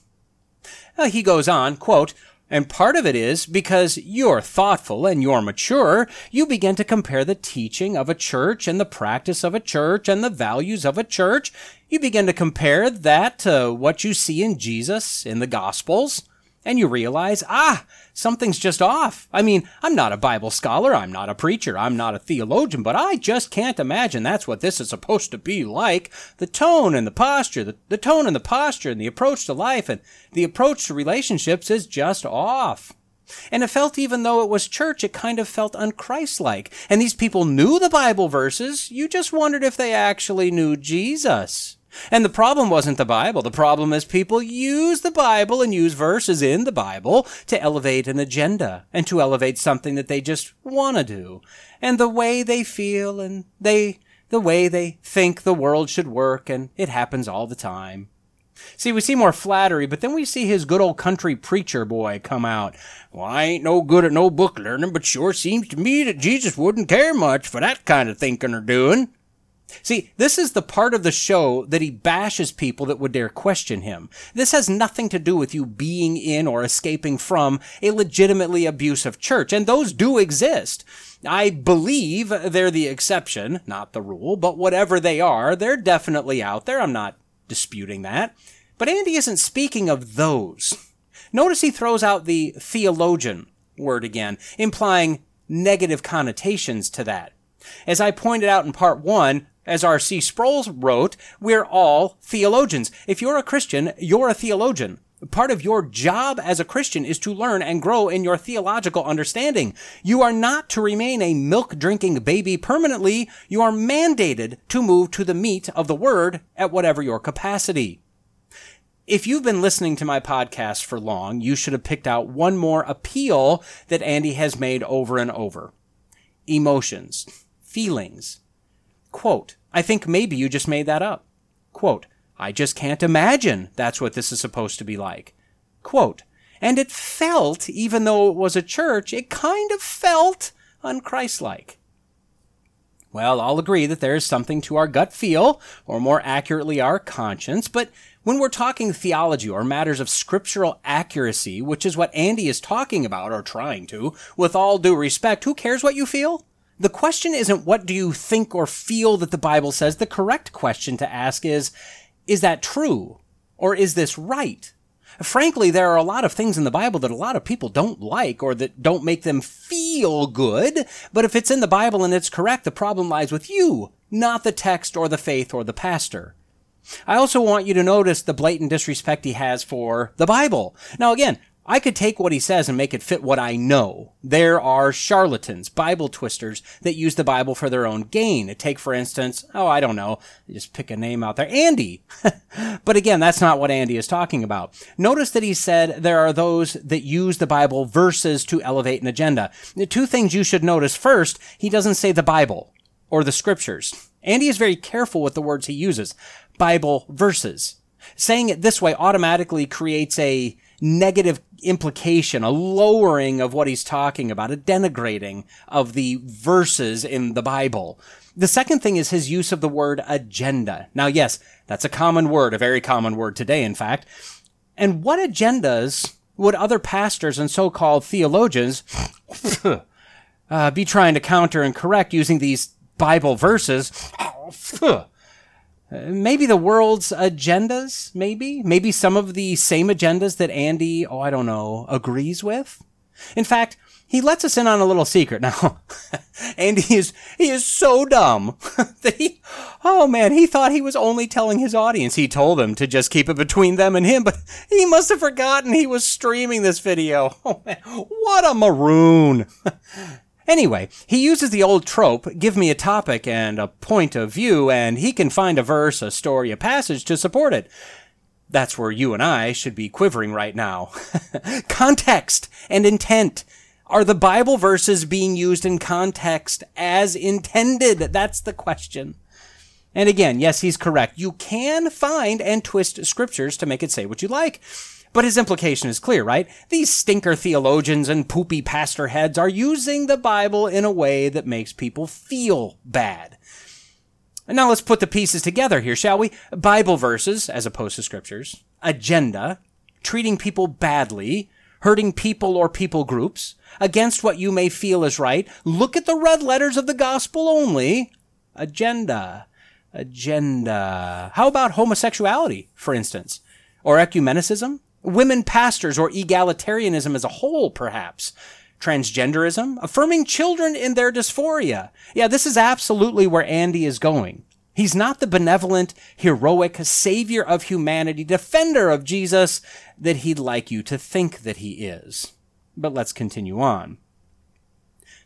Uh, he goes on, quote, and part of it is because you're thoughtful and you're mature, you begin to compare the teaching of a church and the practice of a church and the values of a church. You begin to compare that to what you see in Jesus in the Gospels and you realize, ah, something's just off. I mean, I'm not a Bible scholar, I'm not a preacher, I'm not a theologian, but I just can't imagine that's what this is supposed to be like. The tone and the posture, the, the tone and the posture and the approach to life and the approach to relationships is just off. And it felt even though it was church, it kind of felt unchristlike. And these people knew the Bible verses, you just wondered if they actually knew Jesus. And the problem wasn't the Bible. The problem is people use the Bible and use verses in the Bible to elevate an agenda and to elevate something that they just want to do. And the way they feel and they, the way they think the world should work and it happens all the time. See, we see more flattery, but then we see his good old country preacher boy come out. Well, I ain't no good at no book learning, but sure seems to me that Jesus wouldn't care much for that kind of thinking or doing. See, this is the part of the show that he bashes people that would dare question him. This has nothing to do with you being in or escaping from a legitimately abusive church, and those do exist. I believe they're the exception, not the rule, but whatever they are, they're definitely out there. I'm not disputing that. But Andy isn't speaking of those. Notice he throws out the theologian word again, implying negative connotations to that. As I pointed out in part one, as R.C. Sproul wrote, we're all theologians. If you're a Christian, you're a theologian. Part of your job as a Christian is to learn and grow in your theological understanding. You are not to remain a milk drinking baby permanently. You are mandated to move to the meat of the word at whatever your capacity. If you've been listening to my podcast for long, you should have picked out one more appeal that Andy has made over and over. Emotions, feelings. Quote, I think maybe you just made that up. Quote, I just can't imagine that's what this is supposed to be like. Quote, And it felt, even though it was a church, it kind of felt unchristlike. Well, I'll agree that there is something to our gut feel, or more accurately, our conscience, but when we're talking theology or matters of scriptural accuracy, which is what Andy is talking about, or trying to, with all due respect, who cares what you feel? The question isn't what do you think or feel that the Bible says. The correct question to ask is, is that true? Or is this right? Frankly, there are a lot of things in the Bible that a lot of people don't like or that don't make them feel good. But if it's in the Bible and it's correct, the problem lies with you, not the text or the faith or the pastor. I also want you to notice the blatant disrespect he has for the Bible. Now again, I could take what he says and make it fit what I know. There are charlatans, Bible twisters that use the Bible for their own gain. Take, for instance, oh, I don't know, just pick a name out there, Andy. [LAUGHS] but again, that's not what Andy is talking about. Notice that he said there are those that use the Bible verses to elevate an agenda. The two things you should notice. First, he doesn't say the Bible or the scriptures. Andy is very careful with the words he uses. Bible verses. Saying it this way automatically creates a negative implication, a lowering of what he's talking about, a denigrating of the verses in the Bible. The second thing is his use of the word agenda. Now, yes, that's a common word, a very common word today, in fact. And what agendas would other pastors and so-called theologians [LAUGHS] uh, be trying to counter and correct using these Bible verses? [LAUGHS] maybe the world's agendas, maybe? Maybe some of the same agendas that Andy, oh, I don't know, agrees with? In fact, he lets us in on a little secret. [LAUGHS] Now, Andy is, he is so dumb [LAUGHS] that he, oh man, he thought he was only telling his audience. He told them to just keep it between them and him, but he must have forgotten he was streaming this video. [LAUGHS] Oh man, what a maroon. Anyway, he uses the old trope, give me a topic and a point of view, and he can find a verse, a story, a passage to support it. That's where you and I should be quivering right now. [LAUGHS] context and intent. Are the Bible verses being used in context as intended? That's the question. And again, yes, he's correct. You can find and twist scriptures to make it say what you like. But his implication is clear, right? These stinker theologians and poopy pastor heads are using the Bible in a way that makes people feel bad. And now let's put the pieces together here, shall we? Bible verses, as opposed to scriptures, agenda, treating people badly, hurting people or people groups, against what you may feel is right. Look at the red letters of the gospel only. Agenda. Agenda. How about homosexuality, for instance? Or ecumenicism? Women pastors or egalitarianism as a whole, perhaps. Transgenderism, affirming children in their dysphoria. Yeah, this is absolutely where Andy is going. He's not the benevolent, heroic savior of humanity, defender of Jesus that he'd like you to think that he is. But let's continue on.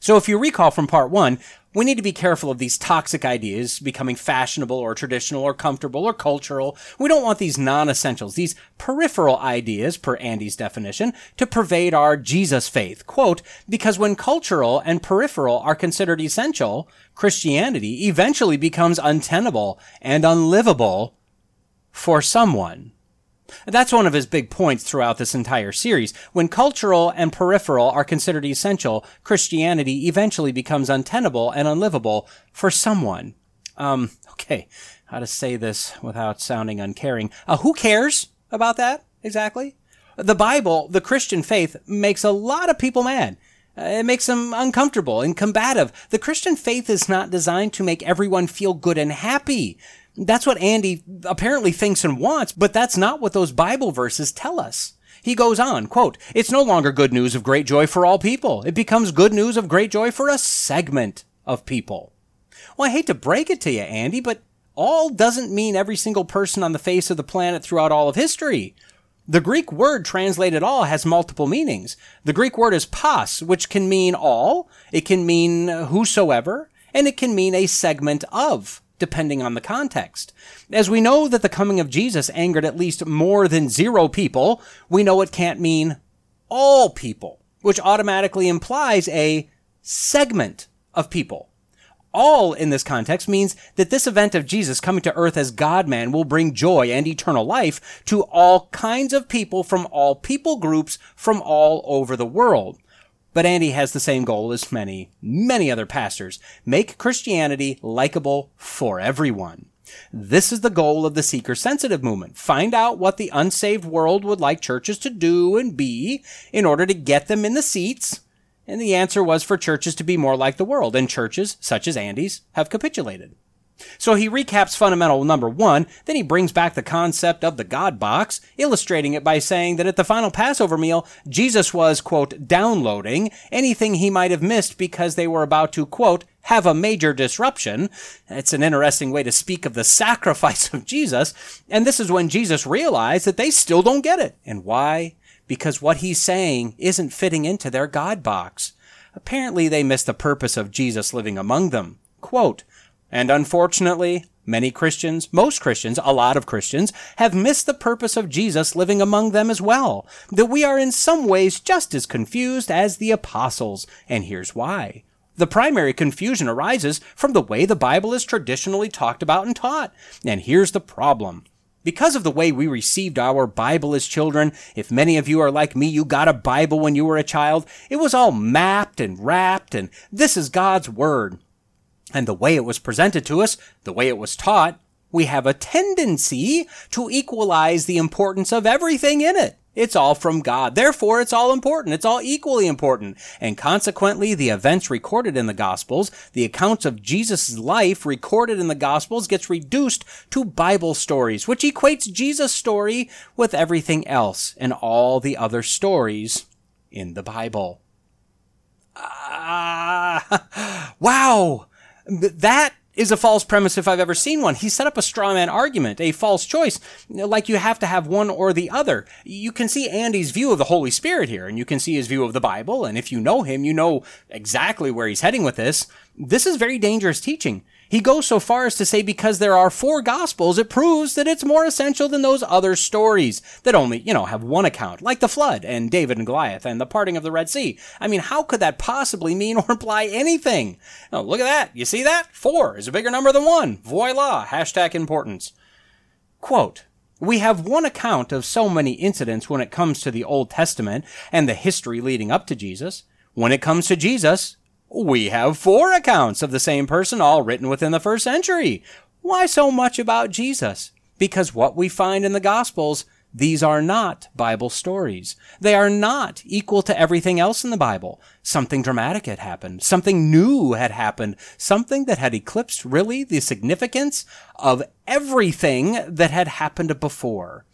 So if you recall from part one, we need to be careful of these toxic ideas becoming fashionable or traditional or comfortable or cultural. We don't want these non-essentials, these peripheral ideas, per Andy's definition, to pervade our Jesus faith. Quote, because when cultural and peripheral are considered essential, Christianity eventually becomes untenable and unlivable for someone. That's one of his big points throughout this entire series. When cultural and peripheral are considered essential, Christianity eventually becomes untenable and unlivable for someone. Um, okay, how to say this without sounding uncaring. Uh, who cares about that exactly? The Bible, the Christian faith, makes a lot of people mad. Uh, it makes them uncomfortable and combative. The Christian faith is not designed to make everyone feel good and happy. That's what Andy apparently thinks and wants, but that's not what those Bible verses tell us. He goes on, quote, It's no longer good news of great joy for all people. It becomes good news of great joy for a segment of people. Well, I hate to break it to you, Andy, but all doesn't mean every single person on the face of the planet throughout all of history. The Greek word translated all has multiple meanings. The Greek word is pas, which can mean all, it can mean whosoever, and it can mean a segment of depending on the context. As we know that the coming of Jesus angered at least more than zero people, we know it can't mean all people, which automatically implies a segment of people. All in this context means that this event of Jesus coming to earth as God man will bring joy and eternal life to all kinds of people from all people groups from all over the world. But Andy has the same goal as many, many other pastors. Make Christianity likable for everyone. This is the goal of the seeker sensitive movement. Find out what the unsaved world would like churches to do and be in order to get them in the seats. And the answer was for churches to be more like the world, and churches, such as Andy's, have capitulated. So he recaps fundamental number one, then he brings back the concept of the God box, illustrating it by saying that at the final Passover meal, Jesus was, quote, downloading anything he might have missed because they were about to, quote, have a major disruption. It's an interesting way to speak of the sacrifice of Jesus. And this is when Jesus realized that they still don't get it. And why? Because what he's saying isn't fitting into their God box. Apparently they missed the purpose of Jesus living among them. Quote, and unfortunately, many Christians, most Christians, a lot of Christians, have missed the purpose of Jesus living among them as well. That we are in some ways just as confused as the apostles. And here's why. The primary confusion arises from the way the Bible is traditionally talked about and taught. And here's the problem. Because of the way we received our Bible as children, if many of you are like me, you got a Bible when you were a child, it was all mapped and wrapped and this is God's Word and the way it was presented to us, the way it was taught, we have a tendency to equalize the importance of everything in it. It's all from God. Therefore, it's all important. It's all equally important. And consequently, the events recorded in the Gospels, the accounts of Jesus' life recorded in the Gospels gets reduced to Bible stories, which equates Jesus' story with everything else and all the other stories in the Bible. Ah, [LAUGHS] wow! That is a false premise if I've ever seen one. He set up a straw man argument, a false choice, like you have to have one or the other. You can see Andy's view of the Holy Spirit here, and you can see his view of the Bible, and if you know him, you know exactly where he's heading with this. This is very dangerous teaching. He goes so far as to say because there are four gospels, it proves that it's more essential than those other stories that only, you know, have one account, like the flood and David and Goliath and the parting of the Red Sea. I mean, how could that possibly mean [LAUGHS] or imply anything? Oh, look at that. You see that? Four is a bigger number than one. Voila. Hashtag importance. Quote, we have one account of so many incidents when it comes to the Old Testament and the history leading up to Jesus. When it comes to Jesus, we have four accounts of the same person, all written within the first century. Why so much about Jesus? Because what we find in the Gospels, these are not Bible stories. They are not equal to everything else in the Bible. Something dramatic had happened. Something new had happened. Something that had eclipsed really the significance of everything that had happened before.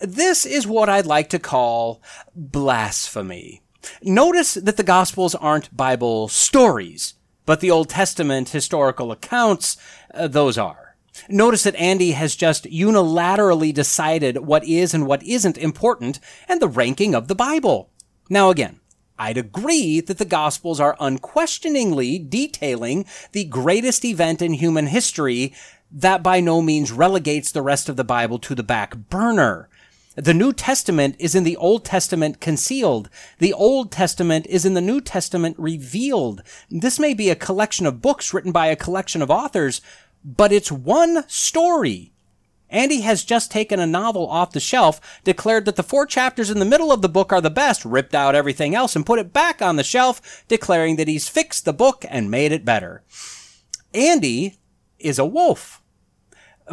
This is what I'd like to call blasphemy. Notice that the Gospels aren't Bible stories, but the Old Testament historical accounts, uh, those are. Notice that Andy has just unilaterally decided what is and what isn't important and the ranking of the Bible. Now again, I'd agree that the Gospels are unquestioningly detailing the greatest event in human history that by no means relegates the rest of the Bible to the back burner. The New Testament is in the Old Testament concealed. The Old Testament is in the New Testament revealed. This may be a collection of books written by a collection of authors, but it's one story. Andy has just taken a novel off the shelf, declared that the four chapters in the middle of the book are the best, ripped out everything else, and put it back on the shelf, declaring that he's fixed the book and made it better. Andy is a wolf.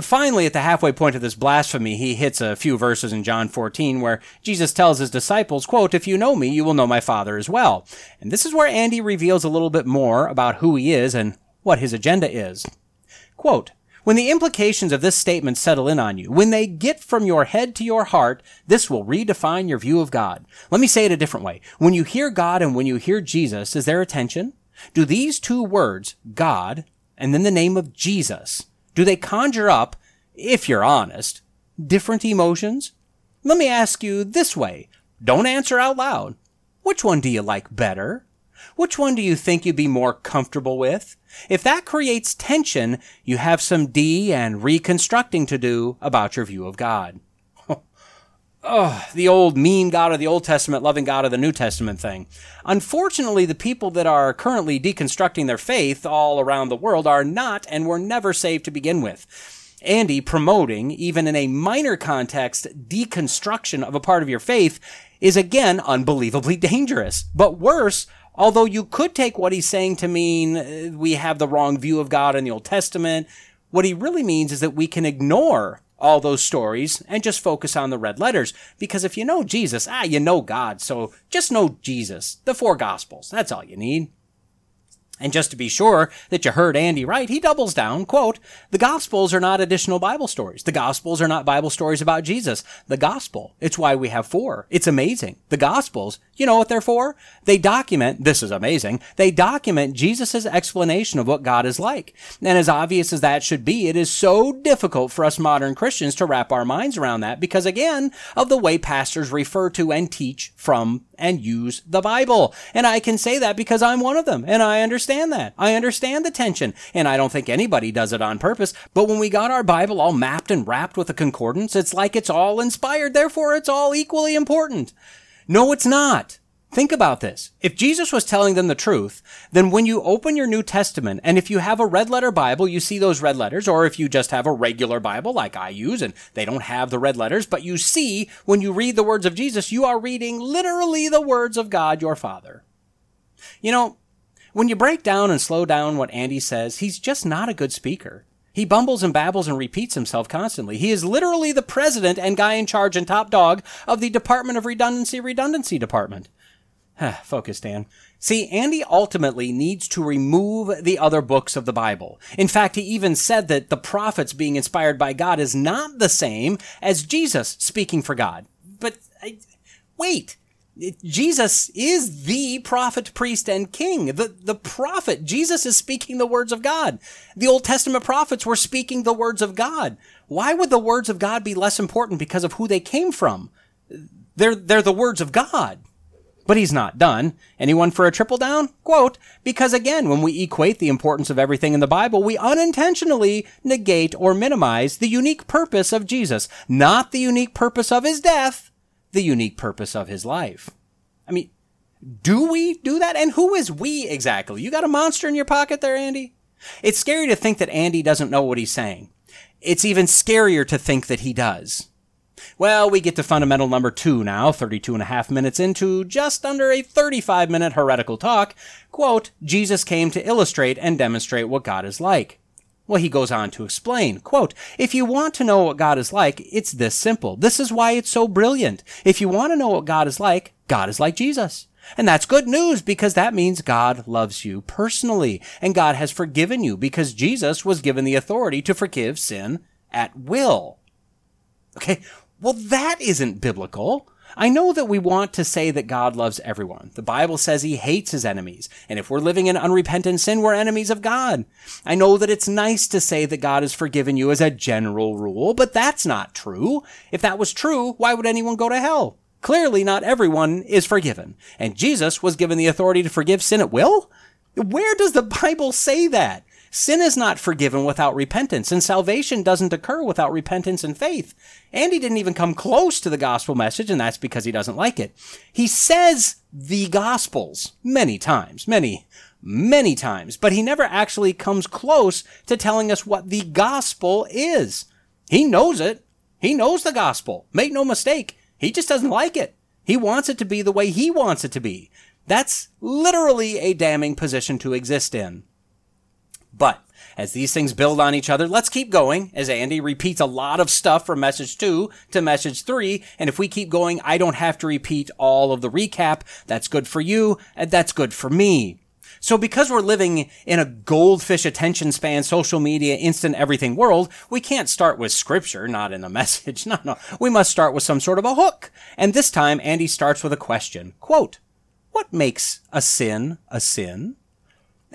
Finally, at the halfway point of this blasphemy, he hits a few verses in John 14 where Jesus tells his disciples, quote, If you know me, you will know my Father as well. And this is where Andy reveals a little bit more about who he is and what his agenda is. Quote, when the implications of this statement settle in on you, when they get from your head to your heart, this will redefine your view of God. Let me say it a different way. When you hear God and when you hear Jesus, is there attention? Do these two words, God, and then the name of Jesus, do they conjure up, if you're honest, different emotions? Let me ask you this way. Don't answer out loud. Which one do you like better? Which one do you think you'd be more comfortable with? If that creates tension, you have some D and reconstructing to do about your view of God. Oh, the old mean God of the Old Testament, loving God of the New Testament thing. Unfortunately, the people that are currently deconstructing their faith all around the world are not and were never saved to begin with. Andy promoting, even in a minor context, deconstruction of a part of your faith is again unbelievably [LAUGHS] dangerous. But worse, although you could take what he's saying to mean uh, we have the wrong view of God in the Old Testament, what he really means is that we can ignore all those stories and just focus on the red letters. Because if you know Jesus, ah, you know God. So just know Jesus. The four gospels. That's all you need. And just to be sure that you heard Andy right, he doubles down, quote, the Gospels are not additional Bible stories. The Gospels are not Bible stories about Jesus. The Gospel, it's why we have four. It's amazing. The Gospels, you know what they're for? They document, this is amazing, they document Jesus' explanation of what God is like. And as obvious as that should be, it is so difficult for us modern Christians to wrap our minds around that because again, of the way pastors refer to and teach from and use the Bible. And I can say that because I'm one of them and I understand that. I understand the tension and I don't think anybody does it on purpose. But when we got our Bible all mapped and wrapped with a concordance, it's like it's all inspired. Therefore, it's all equally important. No, it's not. Think about this. If Jesus was telling them the truth, then when you open your New Testament, and if you have a red letter Bible, you see those red letters, or if you just have a regular Bible like I use and they don't have the red letters, but you see when you read the words of Jesus, you are reading literally the words of God your Father. You know, when you break down and slow down what Andy says, he's just not a good speaker. He bumbles and babbles and repeats himself constantly. He is literally the president and guy in charge and top dog of the Department of Redundancy Redundancy Department. [SIGHS] Focus, Dan. See, Andy ultimately needs to remove the other books of the Bible. In fact, he even said that the prophets being inspired by God is not the same as Jesus speaking for God. But I, wait, Jesus is the prophet, priest, and king. The, the prophet, Jesus is speaking the words of God. The Old Testament prophets were speaking the words of God. Why would the words of God be less important because of who they came from? They're, they're the words of God. But he's not done. Anyone for a triple down? Quote, because again, when we equate the importance of everything in the Bible, we unintentionally negate or minimize the unique purpose of Jesus, not the unique purpose of his death, the unique purpose of his life. I mean, do we do that? And who is we exactly? You got a monster in your pocket there, Andy? It's scary to think that Andy doesn't know what he's saying. It's even scarier to think that he does. Well, we get to fundamental number two now, 32 and a half minutes into just under a 35 minute heretical talk. Quote, Jesus came to illustrate and demonstrate what God is like. Well, he goes on to explain, quote, if you want to know what God is like, it's this simple. This is why it's so brilliant. If you want to know what God is like, God is like Jesus. And that's good news because that means God loves you personally and God has forgiven you because Jesus was given the authority to forgive sin at will. Okay. Well, that isn't biblical. I know that we want to say that God loves everyone. The Bible says he hates his enemies. And if we're living in unrepentant sin, we're enemies of God. I know that it's nice to say that God has forgiven you as a general rule, but that's not true. If that was true, why would anyone go to hell? Clearly, not everyone is forgiven. And Jesus was given the authority to forgive sin at will? Where does the Bible say that? Sin is not forgiven without repentance, and salvation doesn't occur without repentance and faith. And he didn't even come close to the gospel message, and that's because he doesn't like it. He says the gospels many times, many, many times, but he never actually comes close to telling us what the gospel is. He knows it. He knows the gospel. Make no mistake. He just doesn't like it. He wants it to be the way he wants it to be. That's literally a damning position to exist in. But as these things build on each other, let's keep going as Andy repeats a lot of stuff from message two to message three. And if we keep going, I don't have to repeat all of the recap. That's good for you. And that's good for me. So because we're living in a goldfish attention span, social media, instant everything world, we can't start with scripture, not in a [LAUGHS] message. No, no. We must start with some sort of a hook. And this time, Andy starts with a question. Quote, what makes a sin a sin?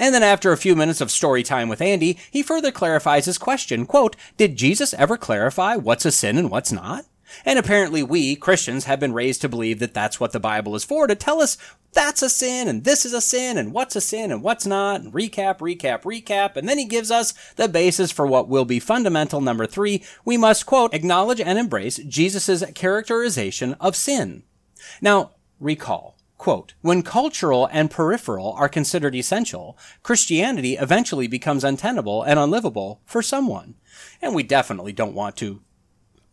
And then after a few minutes of story time with Andy, he further clarifies his question, quote, Did Jesus ever clarify what's a sin and what's not? And apparently we, Christians, have been raised to believe that that's what the Bible is for, to tell us that's a sin and this is a sin and what's a sin and what's not, and recap, recap, recap. And then he gives us the basis for what will be fundamental number three. We must, quote, acknowledge and embrace Jesus' characterization of sin. Now, recall. Quote, when cultural and peripheral are considered essential, Christianity eventually becomes untenable and unlivable for someone. And we definitely don't want to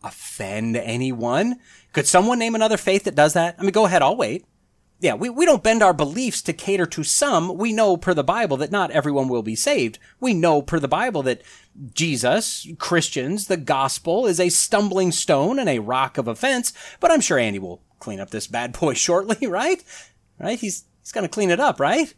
offend anyone. Could someone name another faith that does that? I mean, go ahead, I'll wait. Yeah, we, we don't bend our beliefs to cater to some. We know per the Bible that not everyone will be saved. We know per the Bible that Jesus, Christians, the gospel is a stumbling stone and a rock of offense, but I'm sure Andy will clean up this bad boy [LAUGHS] shortly, right? Right? He's, he's gonna clean it up, right?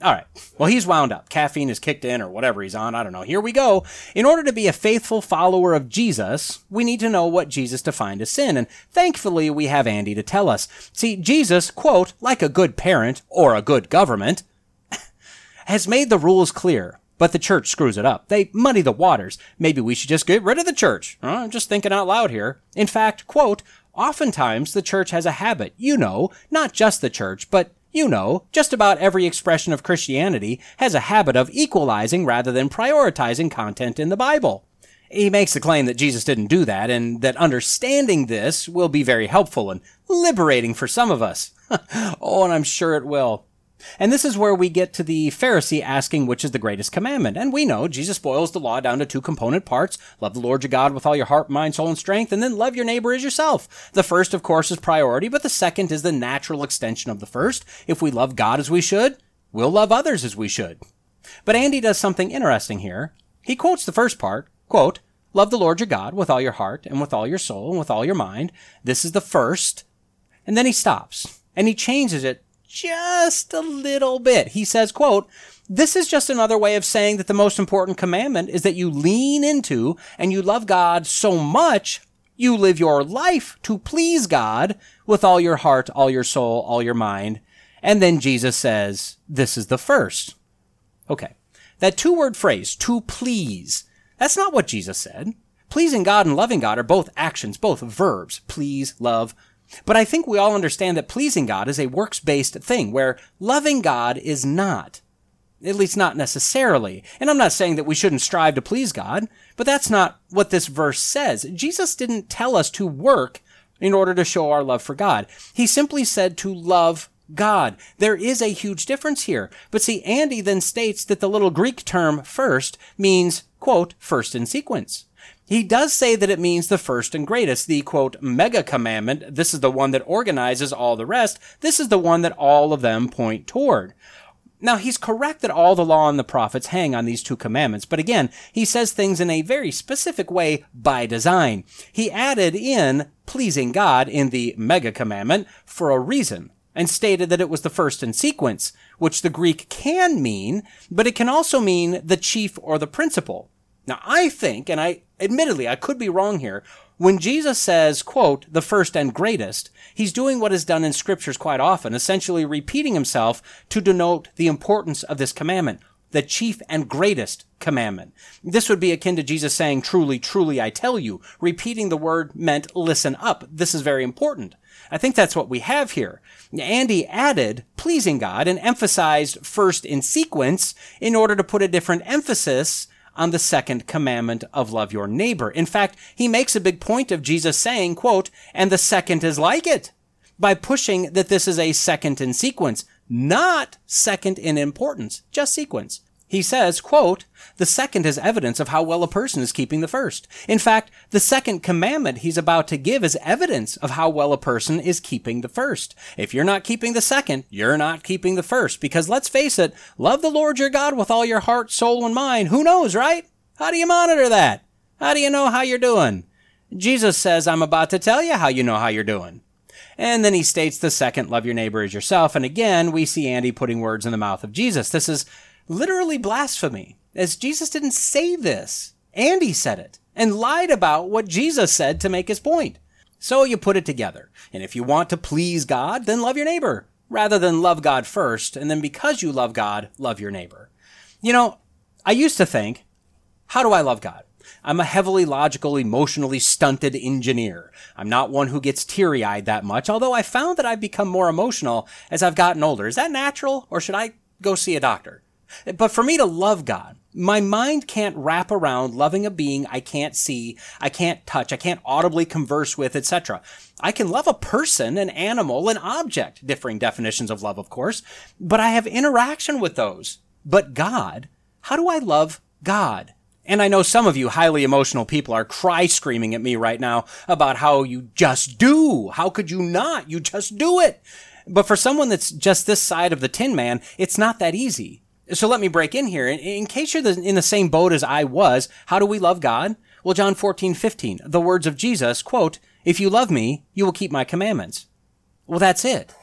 All right. Well, he's wound up. Caffeine is kicked in or whatever he's on. I don't know. Here we go. In order to be a faithful follower of Jesus, we need to know what Jesus defined as sin. And thankfully, we have Andy to tell us. See, Jesus, quote, like a good parent or a good government, [LAUGHS] has made the rules clear. But the church screws it up. They muddy the waters. Maybe we should just get rid of the church. I'm just thinking out loud here. In fact, quote, oftentimes the church has a habit, you know, not just the church, but you know, just about every expression of Christianity has a habit of equalizing rather than prioritizing content in the Bible. He makes the claim that Jesus didn't do that and that understanding this will be very helpful and liberating for some of us. [LAUGHS] oh, and I'm sure it will. And this is where we get to the Pharisee asking which is the greatest commandment. And we know Jesus boils the law down to two component parts. Love the Lord your God with all your heart, mind, soul, and strength, and then love your neighbor as yourself. The first, of course, is priority, but the second is the natural extension of the first. If we love God as we should, we'll love others as we should. But Andy does something interesting here. He quotes the first part, quote, Love the Lord your God with all your heart and with all your soul and with all your mind. This is the first. And then he stops and he changes it just a little bit. He says, quote, this is just another way of saying that the most important commandment is that you lean into and you love God so much you live your life to please God with all your heart, all your soul, all your mind. And then Jesus says, this is the first. Okay. That two word phrase, to please, that's not what Jesus said. Pleasing God and loving God are both actions, both verbs. Please, love, but I think we all understand that pleasing God is a works based thing, where loving God is not. At least not necessarily. And I'm not saying that we shouldn't strive to please God, but that's not what this verse says. Jesus didn't tell us to work in order to show our love for God. He simply said to love God. There is a huge difference here. But see, Andy then states that the little Greek term first means, quote, first in sequence. He does say that it means the first and greatest, the quote, mega commandment. This is the one that organizes all the rest. This is the one that all of them point toward. Now, he's correct that all the law and the prophets hang on these two commandments, but again, he says things in a very specific way by design. He added in pleasing God in the mega commandment for a reason and stated that it was the first in sequence, which the Greek can mean, but it can also mean the chief or the principal. Now, I think, and I admittedly, I could be wrong here, when Jesus says, quote, the first and greatest, he's doing what is done in scriptures quite often, essentially repeating himself to denote the importance of this commandment, the chief and greatest commandment. This would be akin to Jesus saying, truly, truly, I tell you. Repeating the word meant listen up. This is very important. I think that's what we have here. Andy added pleasing God and emphasized first in sequence in order to put a different emphasis on the second commandment of love your neighbor. In fact, he makes a big point of Jesus saying, quote, and the second is like it by pushing that this is a second in sequence, not second in importance, just sequence. He says, quote, the second is evidence of how well a person is keeping the first. In fact, the second commandment he's about to give is evidence of how well a person is keeping the first. If you're not keeping the second, you're not keeping the first. Because let's face it, love the Lord your God with all your heart, soul, and mind. Who knows, right? How do you monitor that? How do you know how you're doing? Jesus says, I'm about to tell you how you know how you're doing. And then he states the second, love your neighbor as yourself. And again, we see Andy putting words in the mouth of Jesus. This is literally blasphemy, as Jesus didn't say this. Andy said it and lied about what Jesus said to make his point. So you put it together. And if you want to please God, then love your neighbor rather than love God first. And then because you love God, love your neighbor. You know, I used to think, how do I love God? I'm a heavily logical, emotionally stunted engineer. I'm not one who gets teary eyed that much, although I found that I've become more emotional as I've gotten older. Is that natural, or should I go see a doctor? But for me to love God, my mind can't wrap around loving a being I can't see, I can't touch, I can't audibly converse with, etc. I can love a person, an animal, an object, differing definitions of love, of course, but I have interaction with those. But God, how do I love God? And I know some of you highly emotional people are cry screaming at me right now about how you just do. How could you not? You just do it. But for someone that's just this side of the tin man, it's not that easy. So let me break in here. In, in case you're in the same boat as I was, how do we love God? Well, John 14, 15, the words of Jesus, quote, if you love me, you will keep my commandments. Well, that's it.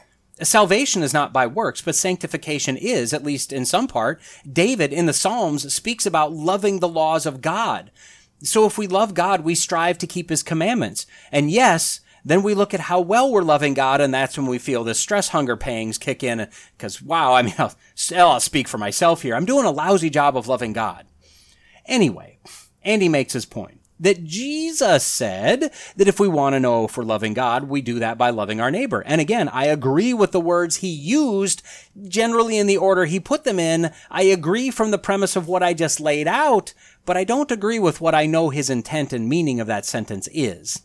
Salvation is not by works, but sanctification is, at least in some part. David in the Psalms speaks about loving the laws of God. So if we love God, we strive to keep his commandments. And yes, then we look at how well we're loving God, and that's when we feel the stress hunger pangs kick in. Because, wow, I mean, [LAUGHS] I'll, I'll speak for myself here. I'm doing a lousy job of loving God. Anyway, Andy makes his point that Jesus said that if we want to know if we're loving God, we do that by loving our neighbor. And again, I agree with the words he used, generally in the order he put them in. I agree from the premise of what I just laid out, but I don't agree with what I know his intent and meaning of that sentence is.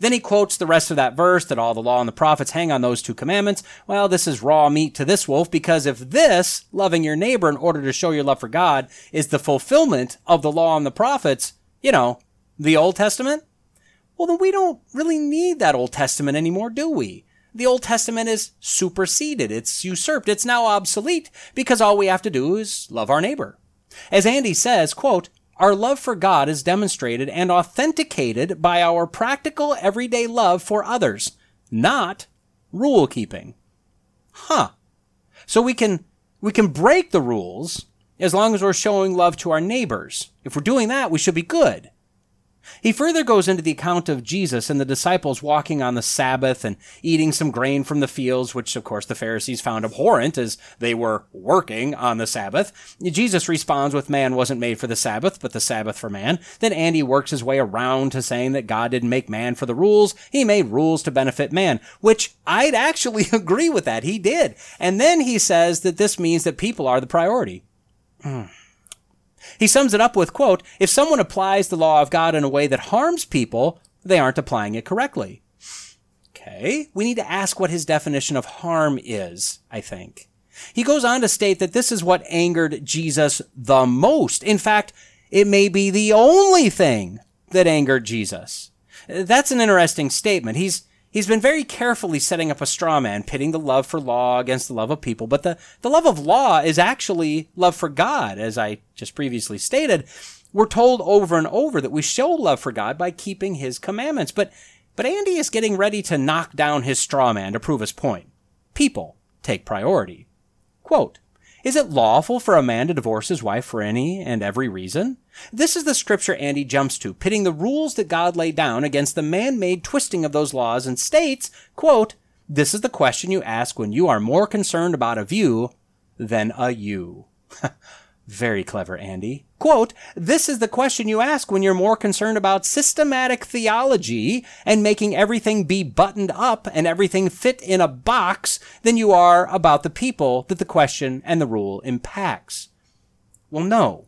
Then he quotes the rest of that verse that all the law and the prophets hang on those two commandments. Well, this is raw meat to this wolf because if this, loving your neighbor in order to show your love for God, is the fulfillment of the law and the prophets, you know, the Old Testament? Well, then we don't really need that Old Testament anymore, do we? The Old Testament is superseded. It's usurped. It's now obsolete because all we have to do is love our neighbor. As Andy says, quote, our love for God is demonstrated and authenticated by our practical everyday love for others, not rule keeping. Huh. So we can, we can break the rules as long as we're showing love to our neighbors. If we're doing that, we should be good. He further goes into the account of Jesus and the disciples walking on the Sabbath and eating some grain from the fields, which of course the Pharisees found abhorrent as they were working on the Sabbath. Jesus responds with man wasn't made for the Sabbath, but the Sabbath for man. Then Andy works his way around to saying that God didn't make man for the rules. He made rules to benefit man, which I'd actually [LAUGHS] agree with that. He did. And then he says that this means that people are the priority. Hmm. He sums it up with, quote, if someone applies the law of God in a way that harms people, they aren't applying it correctly. Okay, we need to ask what his definition of harm is, I think. He goes on to state that this is what angered Jesus the most. In fact, it may be the only thing that angered Jesus. That's an interesting statement. He's He's been very carefully setting up a straw man, pitting the love for law against the love of people. But the, the love of law is actually love for God, as I just previously stated. We're told over and over that we show love for God by keeping his commandments. But, but Andy is getting ready to knock down his straw man to prove his point. People take priority. Quote, is it lawful for a man to divorce his wife for any and every reason? This is the scripture Andy jumps to, pitting the rules that God laid down against the man-made twisting of those laws and states, quote, this is the question you ask when you are more concerned about a view than a you. [LAUGHS] Very clever, Andy. Quote, this is the question you ask when you're more concerned about systematic theology and making everything be buttoned up and everything fit in a box than you are about the people that the question and the rule impacts. Well, no.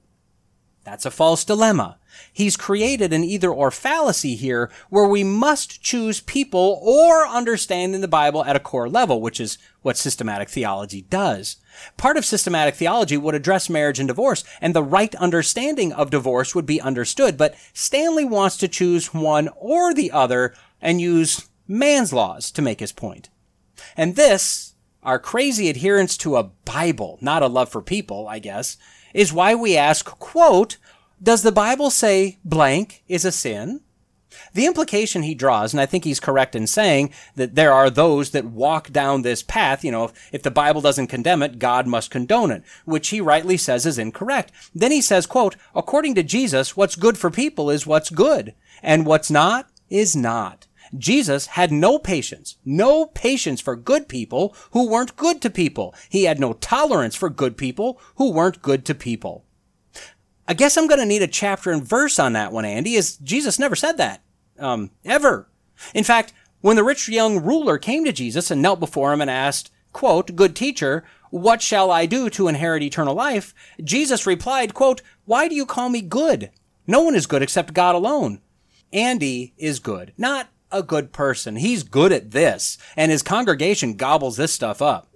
That's a false dilemma. He's created an either or fallacy here where we must choose people or understanding the Bible at a core level, which is what systematic theology does. Part of systematic theology would address marriage and divorce, and the right understanding of divorce would be understood, but Stanley wants to choose one or the other and use man's laws to make his point. And this, our crazy adherence to a Bible, not a love for people, I guess, is why we ask, quote, does the Bible say blank is a sin? The implication he draws, and I think he's correct in saying that there are those that walk down this path, you know, if, if, the Bible doesn't condemn it, God must condone it, which he rightly says is incorrect. Then he says, quote, according to Jesus, what's good for people is what's good, and what's not is not. Jesus had no patience, no patience for good people who weren't good to people. He had no tolerance for good people who weren't good to people. I guess I'm going to need a chapter and verse on that one, Andy, as Jesus never said that. Um, ever. In fact, when the rich young ruler came to Jesus and knelt before him and asked, quote, Good teacher, what shall I do to inherit eternal life? Jesus replied, quote, Why do you call me good? No one is good except God alone. Andy is good. Not a good person. He's good at this, and his congregation gobbles this stuff up.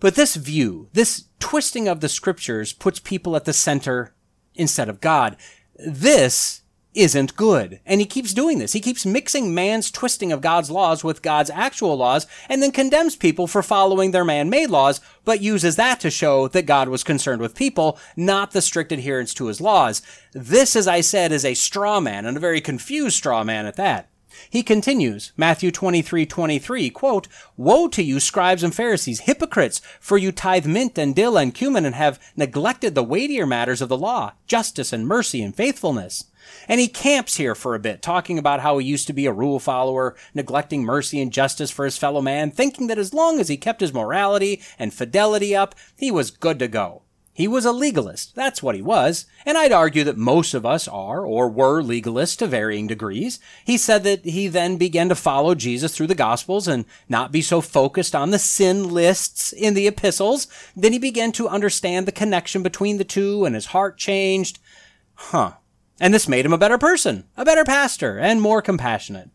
But this view, this twisting of the scriptures puts people at the center instead of God. This isn't good. And he keeps doing this. He keeps mixing man's twisting of God's laws with God's actual laws and then condemns people for following their man-made laws, but uses that to show that God was concerned with people, not the strict adherence to his laws. This, as I said, is a straw man and a very confused straw man at that. He continues, Matthew 23, 23, quote, Woe to you, scribes and Pharisees, hypocrites, for you tithe mint and dill and cumin and have neglected the weightier matters of the law, justice and mercy and faithfulness. And he camps here for a bit, talking about how he used to be a rule follower, neglecting mercy and justice for his fellow man, thinking that as long as he kept his morality and fidelity up, he was good to go. He was a legalist. That's what he was. And I'd argue that most of us are or were legalists to varying degrees. He said that he then began to follow Jesus through the Gospels and not be so focused on the sin lists in the epistles. Then he began to understand the connection between the two and his heart changed. Huh. And this made him a better person, a better pastor, and more compassionate.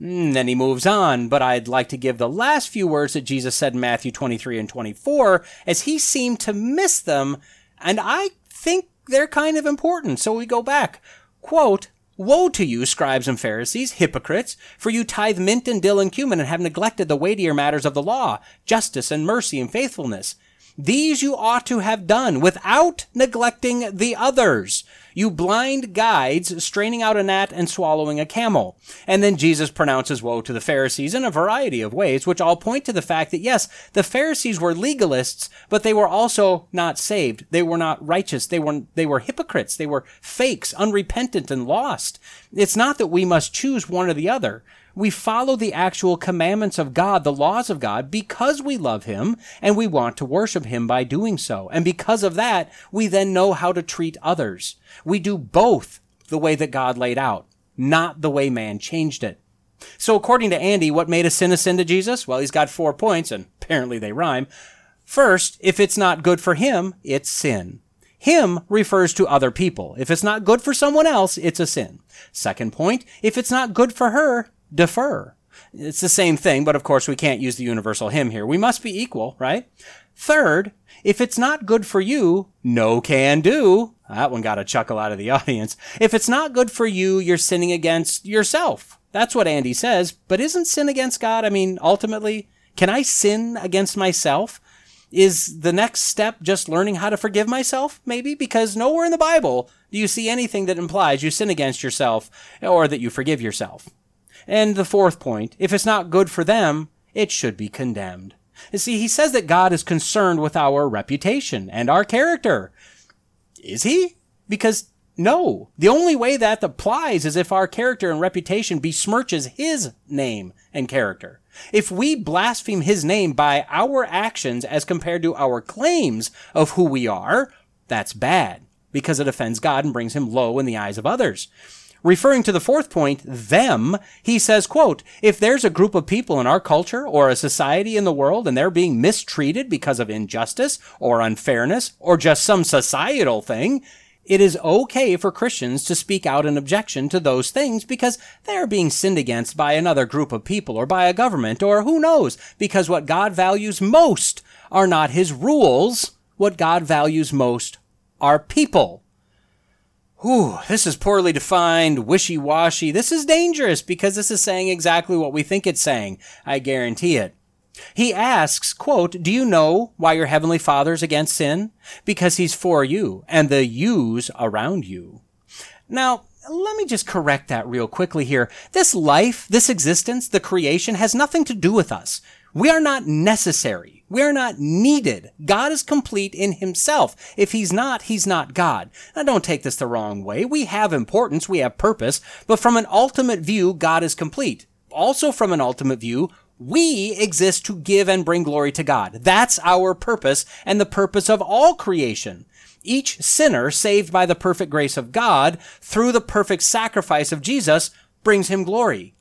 And hmm, then he moves on, but I'd like to give the last few words that Jesus said in Matthew 23 and 24, as he seemed to miss them, and I think they're kind of important. So we go back. Quote, Woe to you, scribes and Pharisees, hypocrites, for you tithe mint and dill and cumin and have neglected the weightier matters of the law, justice and mercy and faithfulness. These you ought to have done without neglecting the others. You blind guides straining out a gnat and swallowing a camel. And then Jesus pronounces woe to the Pharisees in a variety of ways, which all point to the fact that yes, the Pharisees were legalists, but they were also not saved. They were not righteous. They were, they were hypocrites. They were fakes, unrepentant and lost. It's not that we must choose one or the other. We follow the actual commandments of God, the laws of God, because we love Him and we want to worship Him by doing so. And because of that, we then know how to treat others. We do both the way that God laid out, not the way man changed it. So according to Andy, what made a sin a sin to Jesus? Well, he's got four points and apparently they rhyme. First, if it's not good for him, it's sin. Him refers to other people. If it's not good for someone else, it's a sin. Second point, if it's not good for her, defer. It's the same thing, but of course we can't use the universal him here. We must be equal, right? Third, if it's not good for you, no can do. That one got a chuckle out of the [LAUGHS] audience. If it's not good for you, you're sinning against yourself. That's what Andy says. But isn't sin against God? I mean, ultimately, can I sin against myself? Is the next step just learning how to forgive myself, maybe? Because nowhere in the Bible do you see anything that implies you sin against yourself or that you forgive yourself. And the fourth point, if it's not good for them, it should be condemned. You see, he says that God is concerned with our reputation and our character. Is he? Because no. The only way that applies is if our character and reputation besmirches his name and character. If we blaspheme his name by our actions as compared to our claims of who we are, that's bad because it offends God and brings him low in the eyes of others. Referring to the fourth point, them, he says, quote, if there's a group of people in our culture or a society in the world and they're being mistreated because of injustice or unfairness or just some societal thing, it is okay for Christians to speak out in objection to those things because they are being sinned against by another group of people or by a government or who knows, because what God values most are not his rules. What God values most are people. Whew, this is poorly defined, wishy-washy. This is dangerous because this is saying exactly what we think it's saying. I guarantee it. He asks, quote, Do you know why your heavenly father's against sin? Because he's for you and the yous around you. Now, let me just correct that real quickly here. This life, this existence, the creation has nothing to do with us. We are not necessary. We are not needed. God is complete in himself. If he's not, he's not God. Now don't take this the wrong way. We have importance, we have purpose, but from an ultimate view, God is complete. Also from an ultimate view, we exist to give and bring glory to God. That's our purpose and the purpose of all creation. Each sinner saved by the perfect grace of God through the perfect sacrifice of Jesus brings him glory.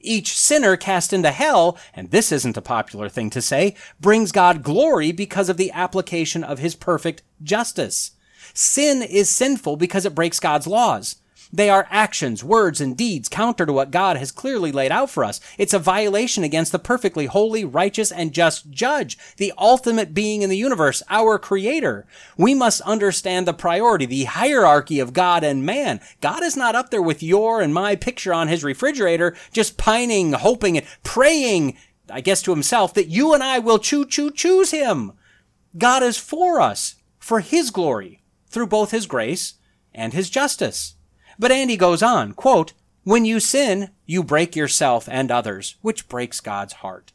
Each sinner cast into hell, and this isn't a popular thing to say, brings God glory because of the application of his perfect justice. Sin is sinful because it breaks God's laws. They are actions, words, and deeds counter to what God has clearly laid out for us. It's a violation against the perfectly holy, righteous, and just judge, the ultimate being in the universe, our creator. We must understand the priority, the hierarchy of God and man. God is not up there with your and my picture on his refrigerator, just pining, hoping, and praying, I guess to himself, that you and I will choo choo choose him. God is for us, for his glory, through both his grace and his justice. But Andy goes on, quote, when you sin, you break yourself and others, which breaks God's heart.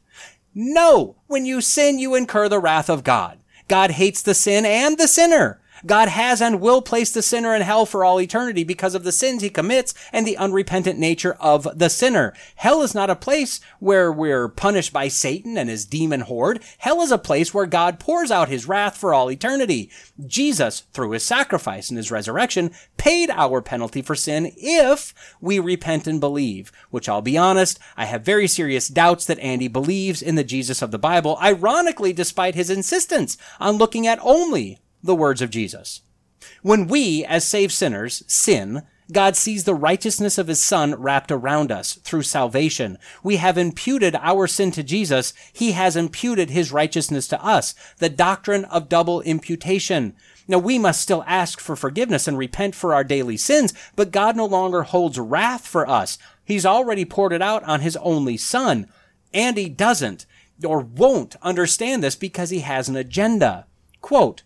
No! When you sin, you incur the wrath of God. God hates the sin and the sinner. God has and will place the sinner in hell for all eternity because of the sins he commits and the unrepentant nature of the sinner. Hell is not a place where we're punished by Satan and his demon horde. Hell is a place where God pours out his wrath for all eternity. Jesus, through his sacrifice and his resurrection, paid our penalty for sin if we repent and believe, which I'll be honest, I have very serious doubts that Andy believes in the Jesus of the Bible, ironically despite his insistence on looking at only the words of Jesus. When we, as saved sinners, sin, God sees the righteousness of his son wrapped around us through salvation. We have imputed our sin to Jesus. He has imputed his righteousness to us. The doctrine of double imputation. Now we must still ask for forgiveness and repent for our daily sins, but God no longer holds wrath for us. He's already poured it out on his only son. And he doesn't or won't understand this because he has an agenda. Quote,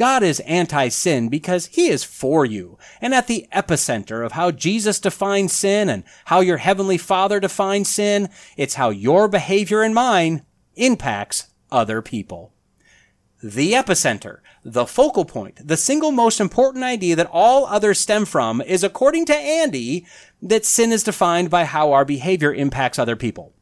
God is anti-sin because he is for you. And at the epicenter of how Jesus defines sin and how your heavenly father defines sin, it's how your behavior and mine impacts other people. The epicenter, the focal point, the single most important idea that all others stem from is according to Andy that sin is defined by how our behavior impacts other people.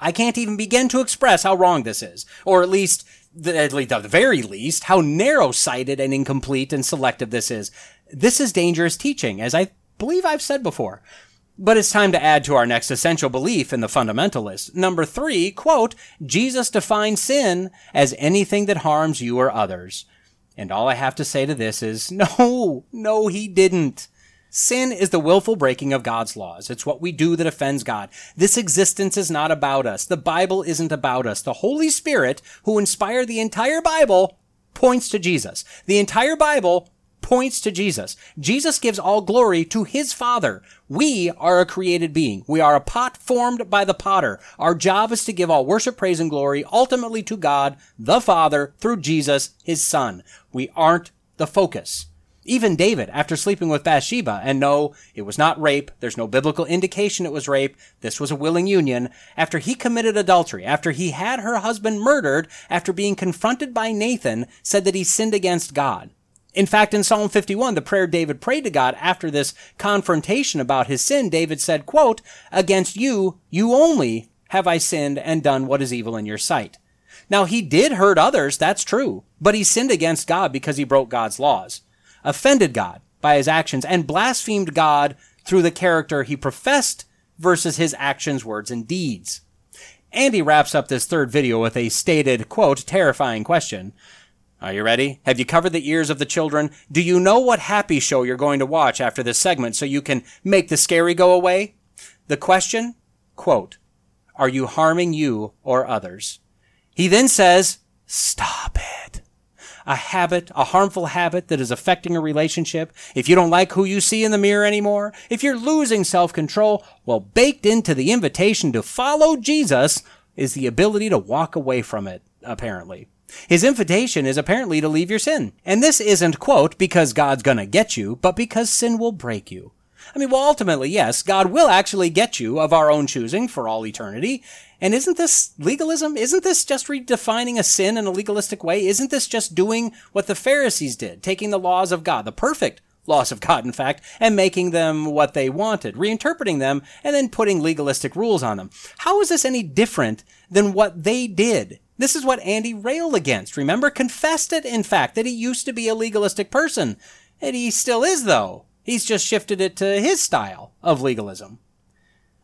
I can't even begin to express how wrong this is, or at least at least the very least, how narrow-sighted and incomplete and selective this is. This is dangerous teaching, as I believe I've said before. But it's time to add to our next essential belief in the fundamental list. Number three, quote, Jesus defines sin as anything that harms you or others. And all I have to say to this is, [LAUGHS] no, no, he didn't. Sin is the willful breaking of God's laws. It's what we do that offends God. This existence is not about us. The Bible isn't about us. The Holy Spirit, who inspired the entire Bible, points to Jesus. The entire Bible points to Jesus. Jesus gives all glory to his Father. We are a created being. We are a pot formed by the potter. Our job is to give all worship, praise, and glory ultimately to God, the Father, through Jesus, his Son. We aren't the focus. Even David, after sleeping with Bathsheba, and no, it was not rape, there's no biblical indication it was rape, this was a willing union, after he committed adultery, after he had her husband murdered, after being confronted by Nathan, said that he sinned against God. In fact, in Psalm 51, the prayer David prayed to God after this confrontation about his sin, David said, quote, Against you, you only have I sinned and done what is evil in your sight. Now, he did hurt others, that's true, but he sinned against God because he broke God's laws offended God by his actions and blasphemed God through the character he professed versus his actions, words, and deeds. Andy wraps up this third video with a stated, quote, terrifying question. Are you ready? Have you covered the ears of the children? Do you know what happy show you're going to watch after this segment so you can make the scary go away? The question, quote, are you harming you or others? He then says, stop it a habit, a harmful habit that is affecting a relationship, if you don't like who you see in the mirror anymore, if you're losing self-control, well, baked into the invitation to follow Jesus is the ability to walk away from it, apparently. His invitation is apparently to leave your sin. And this isn't, quote, because God's gonna get you, but because sin will break you. I mean, well, ultimately, yes, God will actually get you of our own choosing for all eternity. And isn't this legalism? Isn't this just redefining a sin in a legalistic way? Isn't this just doing what the Pharisees did, taking the laws of God, the perfect laws of God, in fact, and making them what they wanted, reinterpreting them, and then putting legalistic rules on them? How is this any different than what they did This is what Andy railed against. Remember, confessed it, in fact, that he used to be a legalistic person. And he still is, though. He's just shifted it to his style of legalism.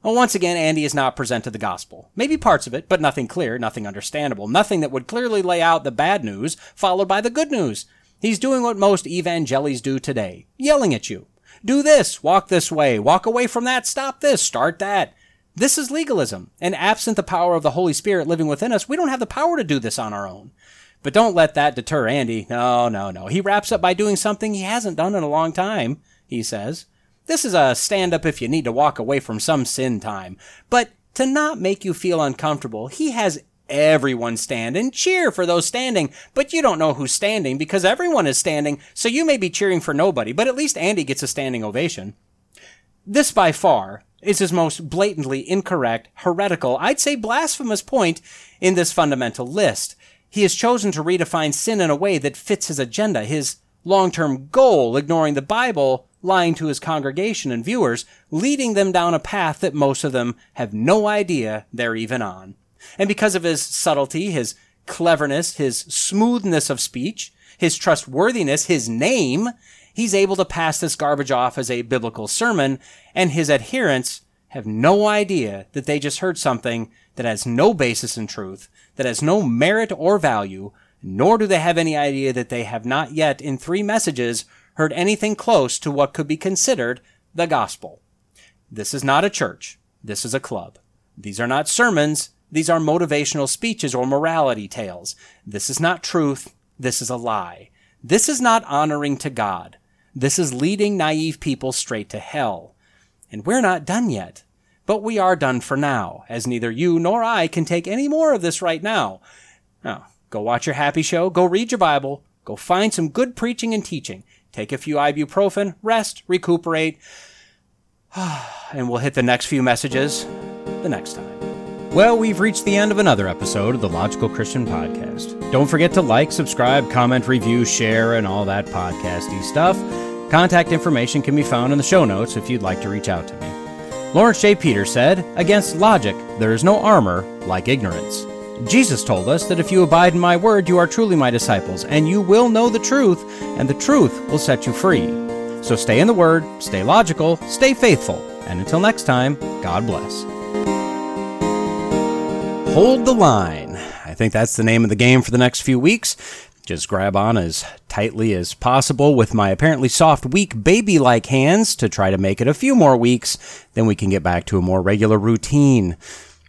Well, once again, Andy has not presented the gospel. Maybe parts of it, but nothing clear, nothing understandable, nothing that would clearly lay out the bad news followed by the good news. He's doing what most evangelis do today, yelling at you. Do this, walk this way, walk away from that, stop this, start that. This is legalism, and absent the power of the Holy Spirit living within us, we don't have the power to do this on our own. But don't let that deter Andy. No, no, no. He wraps up by doing something he hasn't done in a long time, he says. This is a stand up if you need to walk away from some sin time. But to not make you feel uncomfortable, he has everyone stand and cheer for those standing, but you don't know who's standing because everyone is standing, so you may be cheering for nobody, but at least Andy gets a standing ovation. This by far is his most blatantly incorrect, heretical, I'd say blasphemous point in this fundamental list. He has chosen to redefine sin in a way that fits his agenda, his long-term goal, ignoring the Bible lying to his congregation and viewers, leading them down a path that most of them have no idea they're even on. And because of his subtlety, his cleverness, his smoothness of speech, his trustworthiness, his name, he's able to pass this garbage off as a biblical sermon, and his adherents have no idea that they just heard something that has no basis in truth, that has no merit or value, nor do they have any idea that they have not yet, in three messages, heard anything close to what could be considered the gospel. This is not a church. This is a club. These are not sermons. These are motivational speeches or morality tales. This is not truth. This is a lie. This is not honoring to God. This is leading naive people straight to hell. And we're not done yet. But we are done for now, as neither you nor I can take any more of this right now. Now, go watch your happy show, go read your Bible, go find some good preaching and teaching, take a few ibuprofen, rest, recuperate, [SIGHS] and we'll hit the next few messages the next time. Well, we've reached the end of another episode of the Logical Christian Podcast. Don't forget to like, subscribe, comment, review, share, and all that podcasty stuff. Contact information can be found in the show notes if you'd like to reach out to me. Laurence J. Peters said, Against logic, there is no armor like ignorance. Jesus told us that if you abide in my word, you are truly my disciples, and you will know the truth, and the truth will set you free. So stay in the word, stay logical, stay faithful, and until next time, God bless. Hold the line. I think that's the name of the game for the next few weeks. Just grab on as tightly as possible with my apparently soft, weak, baby like hands to try to make it a few more weeks, then we can get back to a more regular routine.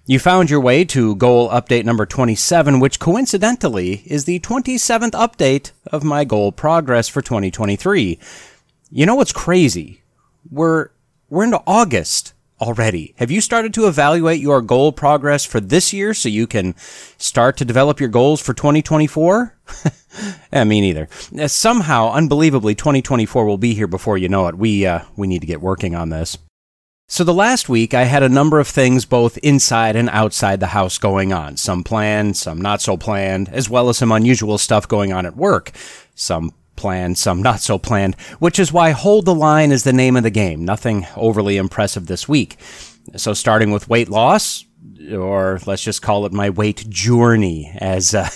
You found your way to goal update number 27, which coincidentally is the 27th update of my goal progress for 2023. You know what's crazy? We're, we're into August already. Have you started to evaluate your goal progress for this year so you can start to develop your goals for 2024? yeah, [LAUGHS] me neither. Uh, somehow, unbelievably, 2024 will be here before you know it. We, uh, we need to get working on this. So the last week I had a number of things both inside and outside the house going on. Some planned, some not so planned, as well as some unusual stuff going on at work. Some planned, some not so planned, which is why Hold the Line is the name of the game. Nothing overly impressive this week. So starting with weight loss, or let's just call it my weight journey, as uh,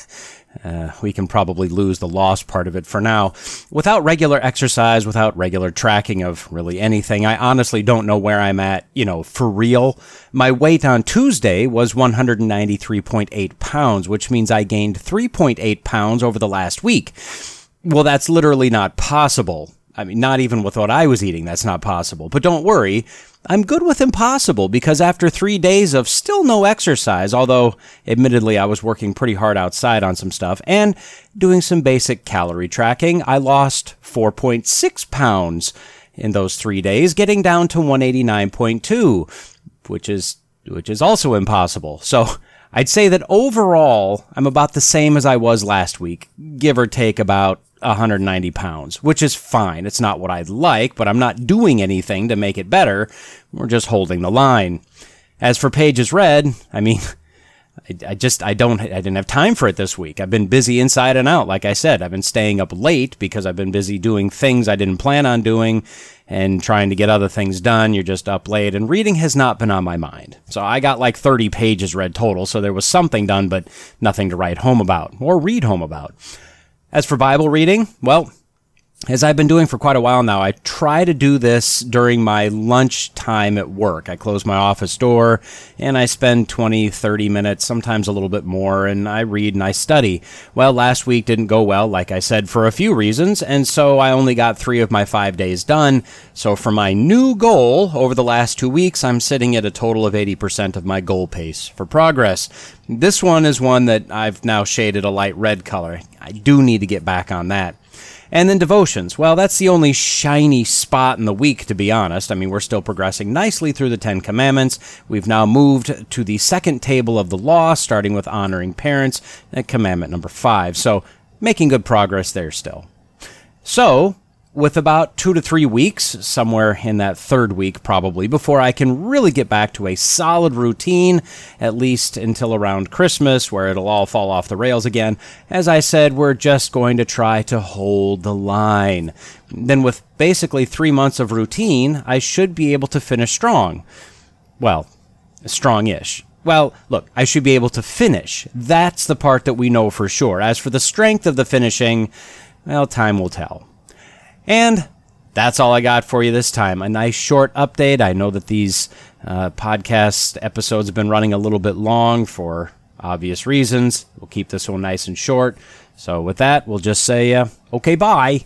uh, we can probably lose the lost part of it for now. Without regular exercise, without regular tracking of really anything, I honestly don't know where I'm at, you know, for real. My weight on Tuesday was 193.8 pounds, which means I gained 3.8 pounds over the last week. Well, that's literally not possible. I mean, not even with what I was eating, that's not possible. But don't worry, I'm good with impossible because after three days of still no exercise, although admittedly I was working pretty hard outside on some stuff and doing some basic calorie tracking, I lost 4.6 pounds in those three days, getting down to 189.2, which is, which is also impossible. So I'd say that overall, I'm about the same as I was last week, give or take about 190 pounds, which is fine. It's not what I'd like, but I'm not doing anything to make it better. We're just holding the line. As for pages read, I mean, [LAUGHS] I, I just I don't I didn't have time for it this week. I've been busy inside and out. Like I said, I've been staying up late because I've been busy doing things I didn't plan on doing and trying to get other things done. You're just up late, and reading has not been on my mind. So I got like 30 pages read total. So there was something done, but nothing to write home about or read home about. As for Bible reading, well, as I've been doing for quite a while now, I try to do this during my lunch time at work. I close my office door and I spend 20, 30 minutes, sometimes a little bit more, and I read and I study. Well, last week didn't go well, like I said, for a few reasons, and so I only got three of my five days done. So for my new goal over the last two weeks, I'm sitting at a total of 80% of my goal pace for progress. This one is one that I've now shaded a light red color. I do need to get back on that. And then devotions. Well, that's the only shiny spot in the week, to be honest. I mean, we're still progressing nicely through the Ten Commandments. We've now moved to the second table of the law, starting with honoring parents, commandment number five. So, making good progress there still. So, with about two to three weeks, somewhere in that third week probably, before I can really get back to a solid routine, at least until around Christmas, where it'll all fall off the rails again. As I said, we're just going to try to hold the line. Then, with basically three months of routine, I should be able to finish strong. Well, strong ish. Well, look, I should be able to finish. That's the part that we know for sure. As for the strength of the finishing, well, time will tell. And that's all I got for you this time. A nice short update. I know that these uh, podcast episodes have been running a little bit long for obvious reasons. We'll keep this one nice and short. So, with that, we'll just say, uh, okay, bye.